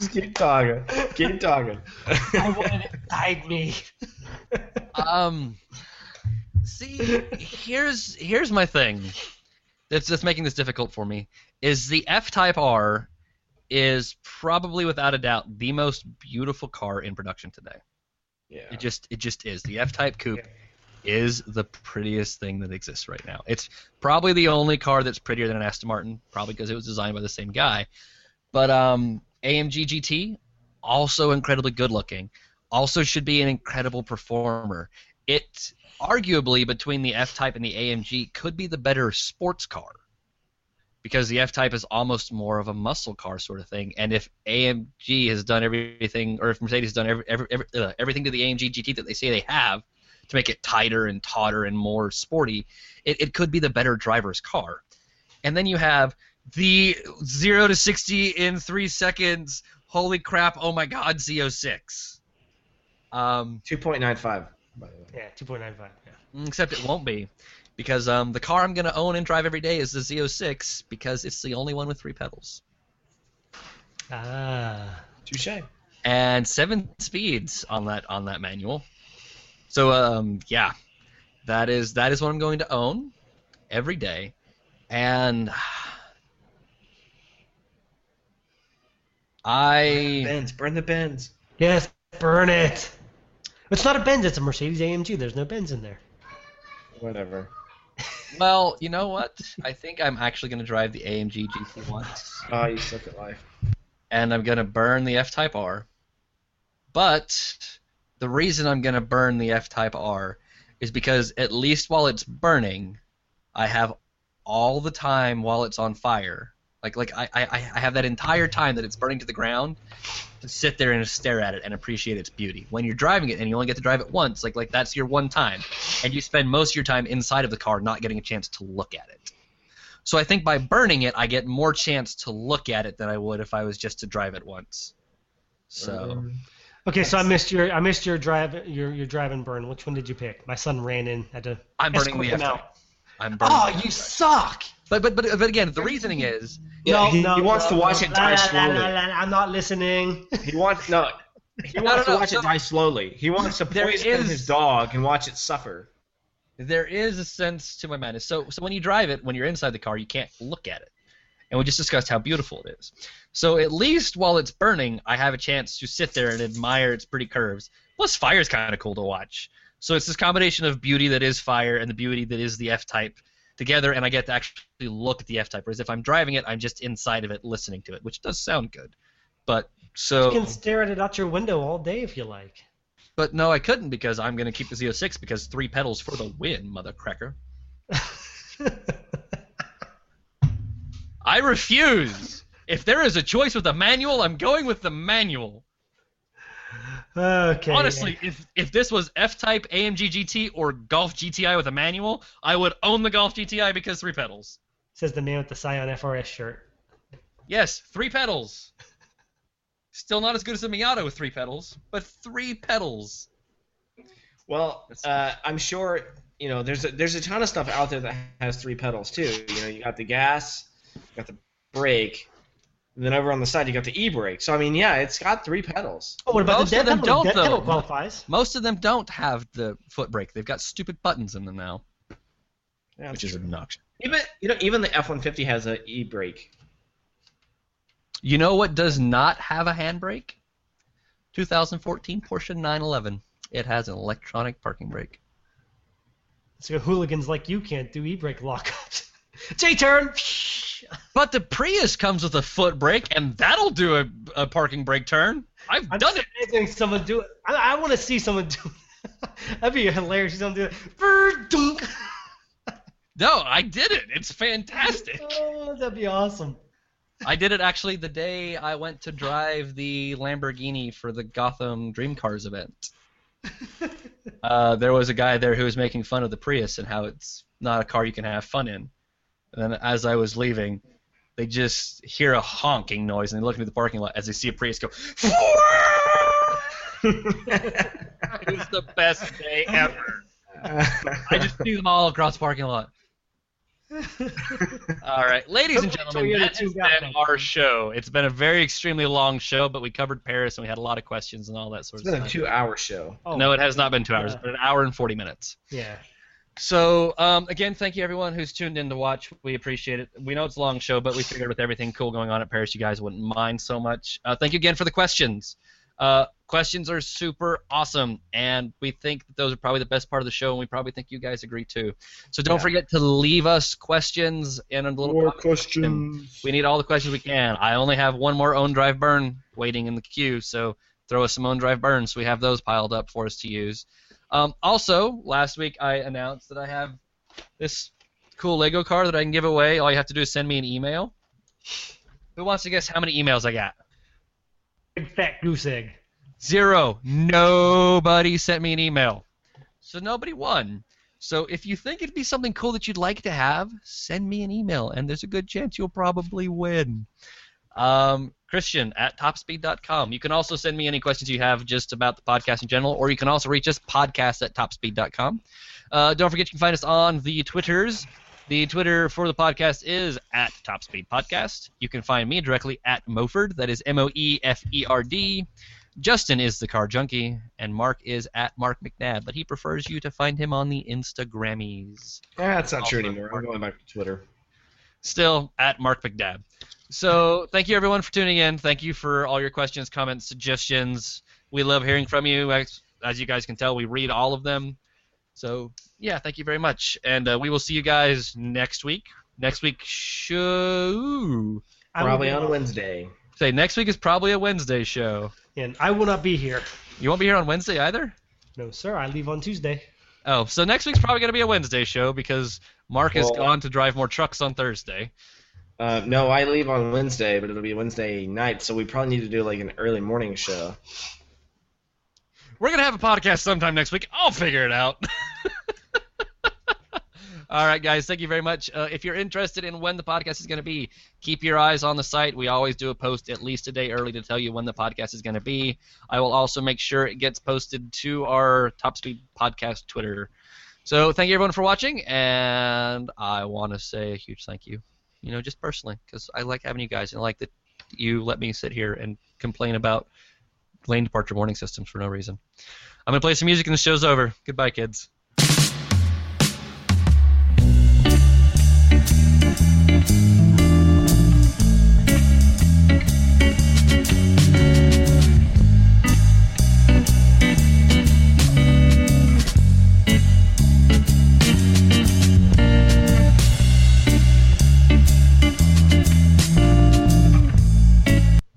Just keep talking. Keep talking. I wanted it died me. Um, see, here's here's my thing. That's that's making this difficult for me. Is the F-Type R is probably without a doubt the most beautiful car in production today. yeah. It just it just is. The F-Type Coupe is the prettiest thing that exists right now. It's probably the only car that's prettier than an Aston Martin, probably because it was designed by the same guy. But um, AMG GT also incredibly good looking. Also should be an incredible performer. It arguably between the F-Type and the AMG could be the better sports car. Because the F-Type is almost more of a muscle car sort of thing, and if AMG has done everything, or if Mercedes has done every, every, every, uh, everything to the AMG GT that they say they have, to make it tighter and tauter and more sporty, it, it could be the better driver's car. And then you have the 0 to 60 in 3 seconds, holy crap, oh my god, Z06. Um, 2.95, by the way. Yeah, 2.95. Yeah. except it won't be. Because um, the car I'm going to own and drive every day is the Z06 because it's the only one with three pedals. Ah. Touche. and seven speeds on that on that manual. So um, yeah, that is that is what I'm going to own every day, and I Benz, burn the Benz. Yes, burn it. It's not a Benz. It's a Mercedes AMG. There's no Benz in there. Whatever. well, you know what? I think I'm actually going to drive the AMG GT once, Oh, you suck at life. and I'm going to burn the F-Type R. But the reason I'm going to burn the F-Type R is because at least while it's burning, I have all the time while it's on fire. Like like I, I, I have that entire time that it's burning to the ground to sit there and stare at it and appreciate its beauty. When you're driving it and you only get to drive it once, like like that's your one time, and you spend most of your time inside of the car not getting a chance to look at it. So I think by burning it, I get more chance to look at it than I would if I was just to drive it once. So Um, Okay, so I missed your I missed your drive your your drive and burn. Which one did you pick? My son ran in. Had to. I'm burning the him F-Type. out. I'm burning. Oh, you suck! But but but but again, the reasoning is Yeah, no, he- no, he wants no, to watch no, it die la, la, slowly. la, la, la, I'm not listening. He wants no. He wants no, no, to watch so- it die slowly. He wants to There poison is- his dog and watch it suffer. there is a sense to my madness. So so when you drive it, when you're inside the car, you can't look at it. And we just discussed how beautiful it is. So at least while it's burning, I have a chance to sit there and admire its pretty curves. Plus, fire is kind of cool to watch. So it's this combination of beauty that is fire and the beauty that is the F-Type together, and I get to actually look at the F-Type. Whereas if I'm driving it, I'm just inside of it listening to it, which does sound good. But so, You can stare at it out your window all day if you like. but no, I couldn't because I'm gonna keep the Z06 because three pedals for the win, mother cracker. I refuse. If there is a choice with a manual, I'm going with the manual. okay. Honestly, if if this was F-Type AMG GT or Golf GTI with a manual, I would own the Golf GTI because three pedals. says the man with the Scion FRS shirt. Yes, three pedals. Still not as good as the Miata with three pedals, but three pedals. Well, uh, I'm sure you know there's a, there's a ton of stuff out there that has three pedals too. You know, you got the gas, you got the brake, and then over on the side you got the e-brake. So I mean, yeah, it's got three pedals. Oh, what about Most the of dead them pedal? don't, dead pedal though. qualifies. Most of them don't have the foot brake. They've got stupid buttons in them now, Yeah, which is obnoxious. even you know even the F150 has an e-brake. You know what does not have a handbrake? 2014 Porsche 911. It has an electronic parking brake. So hooligans like you can't do e-brake lockups. J-turn. But the Prius comes with a foot brake, and that'll do a, a parking brake turn. I've I'm done it. someone do it. I, I want to see someone do it. That'd be hilarious. You don't do it. Dunk. No, I did it. It's fantastic. Oh, that'd be awesome. I did it actually the day I went to drive the Lamborghini for the Gotham Dream Cars event. Uh, there was a guy there who was making fun of the Prius and how it's not a car you can have fun in. And then as I was leaving, they just hear a honking noise and they look into the parking lot as they see a Prius go. it was the best day ever. I just see them all across the parking lot. All right, ladies and gentlemen, that has 2000. been our show. It's been a very extremely long show, but we covered Paris and we had a lot of questions and all that sort It's of stuff. It's been a two-hour show. Oh, No, it has not been two hours, Yeah. but an hour and forty minutes. Yeah. So, um, again, thank you everyone who's tuned in to watch. We appreciate it. We know it's a long show, but we figured with everything cool going on at Paris, you guys wouldn't mind so much. Uh, thank you again for the questions. Uh, questions are super awesome, and we think that those are probably the best part of the show, and we probably think you guys agree too. So don't Yeah. forget to leave us questions in a little More questions. we need all the questions we can. I only have one more own drive burn waiting in the queue, so throw us some own drive burns we have those piled up for us to use. Um, also, last week I announced that I have this cool Lego car that I can give away. All you have to do is send me an email. Who wants to guess how many emails I got? Big fat goose egg. Zero. Nobody sent me an email. So nobody won. So if you think it'd be something cool that you'd like to have, send me an email, and there's a good chance you'll probably win. Um, Christian at topspeed.com. You can also send me any questions you have just about the podcast in general, or you can also reach us podcast at topspeed.com. Uh, don't forget you can find us on the Twitters. The Twitter for the podcast is at Topspeed Podcast. You can find me directly at Moford. That is M O E F E R D. Justin is the car junkie, and Mark is at Mark McNabb, but he prefers you to find him on the Instagrammies. Yeah, that's not true Also- anymore. I'm going back to Twitter. Still at Mark McNabb. So thank you everyone for tuning in. Thank you for all your questions, comments, suggestions. We love hearing from you. As, as you guys can tell, we read all of them. So yeah, thank you very much, and uh, we will see you guys next week. Next week, show. Probably on a Wednesday. Say next week is probably a Wednesday show. And I will not be here. You won't be here on Wednesday either. No, sir. I leave on Tuesday. Oh, so next week's probably going to be a Wednesday show because Mark has Well- gone to drive more trucks on Thursday. Uh, no, I leave on Wednesday, but it'll be Wednesday night, so we probably need to do like an early morning show. We're going to have a podcast sometime next week. I'll figure it out. All right, guys. Thank you very much. Uh, if you're interested in when the podcast is going to be, keep your eyes on the site. We always do a post at least a day early to tell you when the podcast is going to be. I will also make sure it gets posted to our Top Speed Podcast Twitter. So thank you everyone for watching, and I want to say a huge thank you. You know, just personally, because I like having you guys, and I like that you let me sit here and complain about lane departure warning systems for no reason. I'm gonna play some music, and the show's over. Goodbye, kids.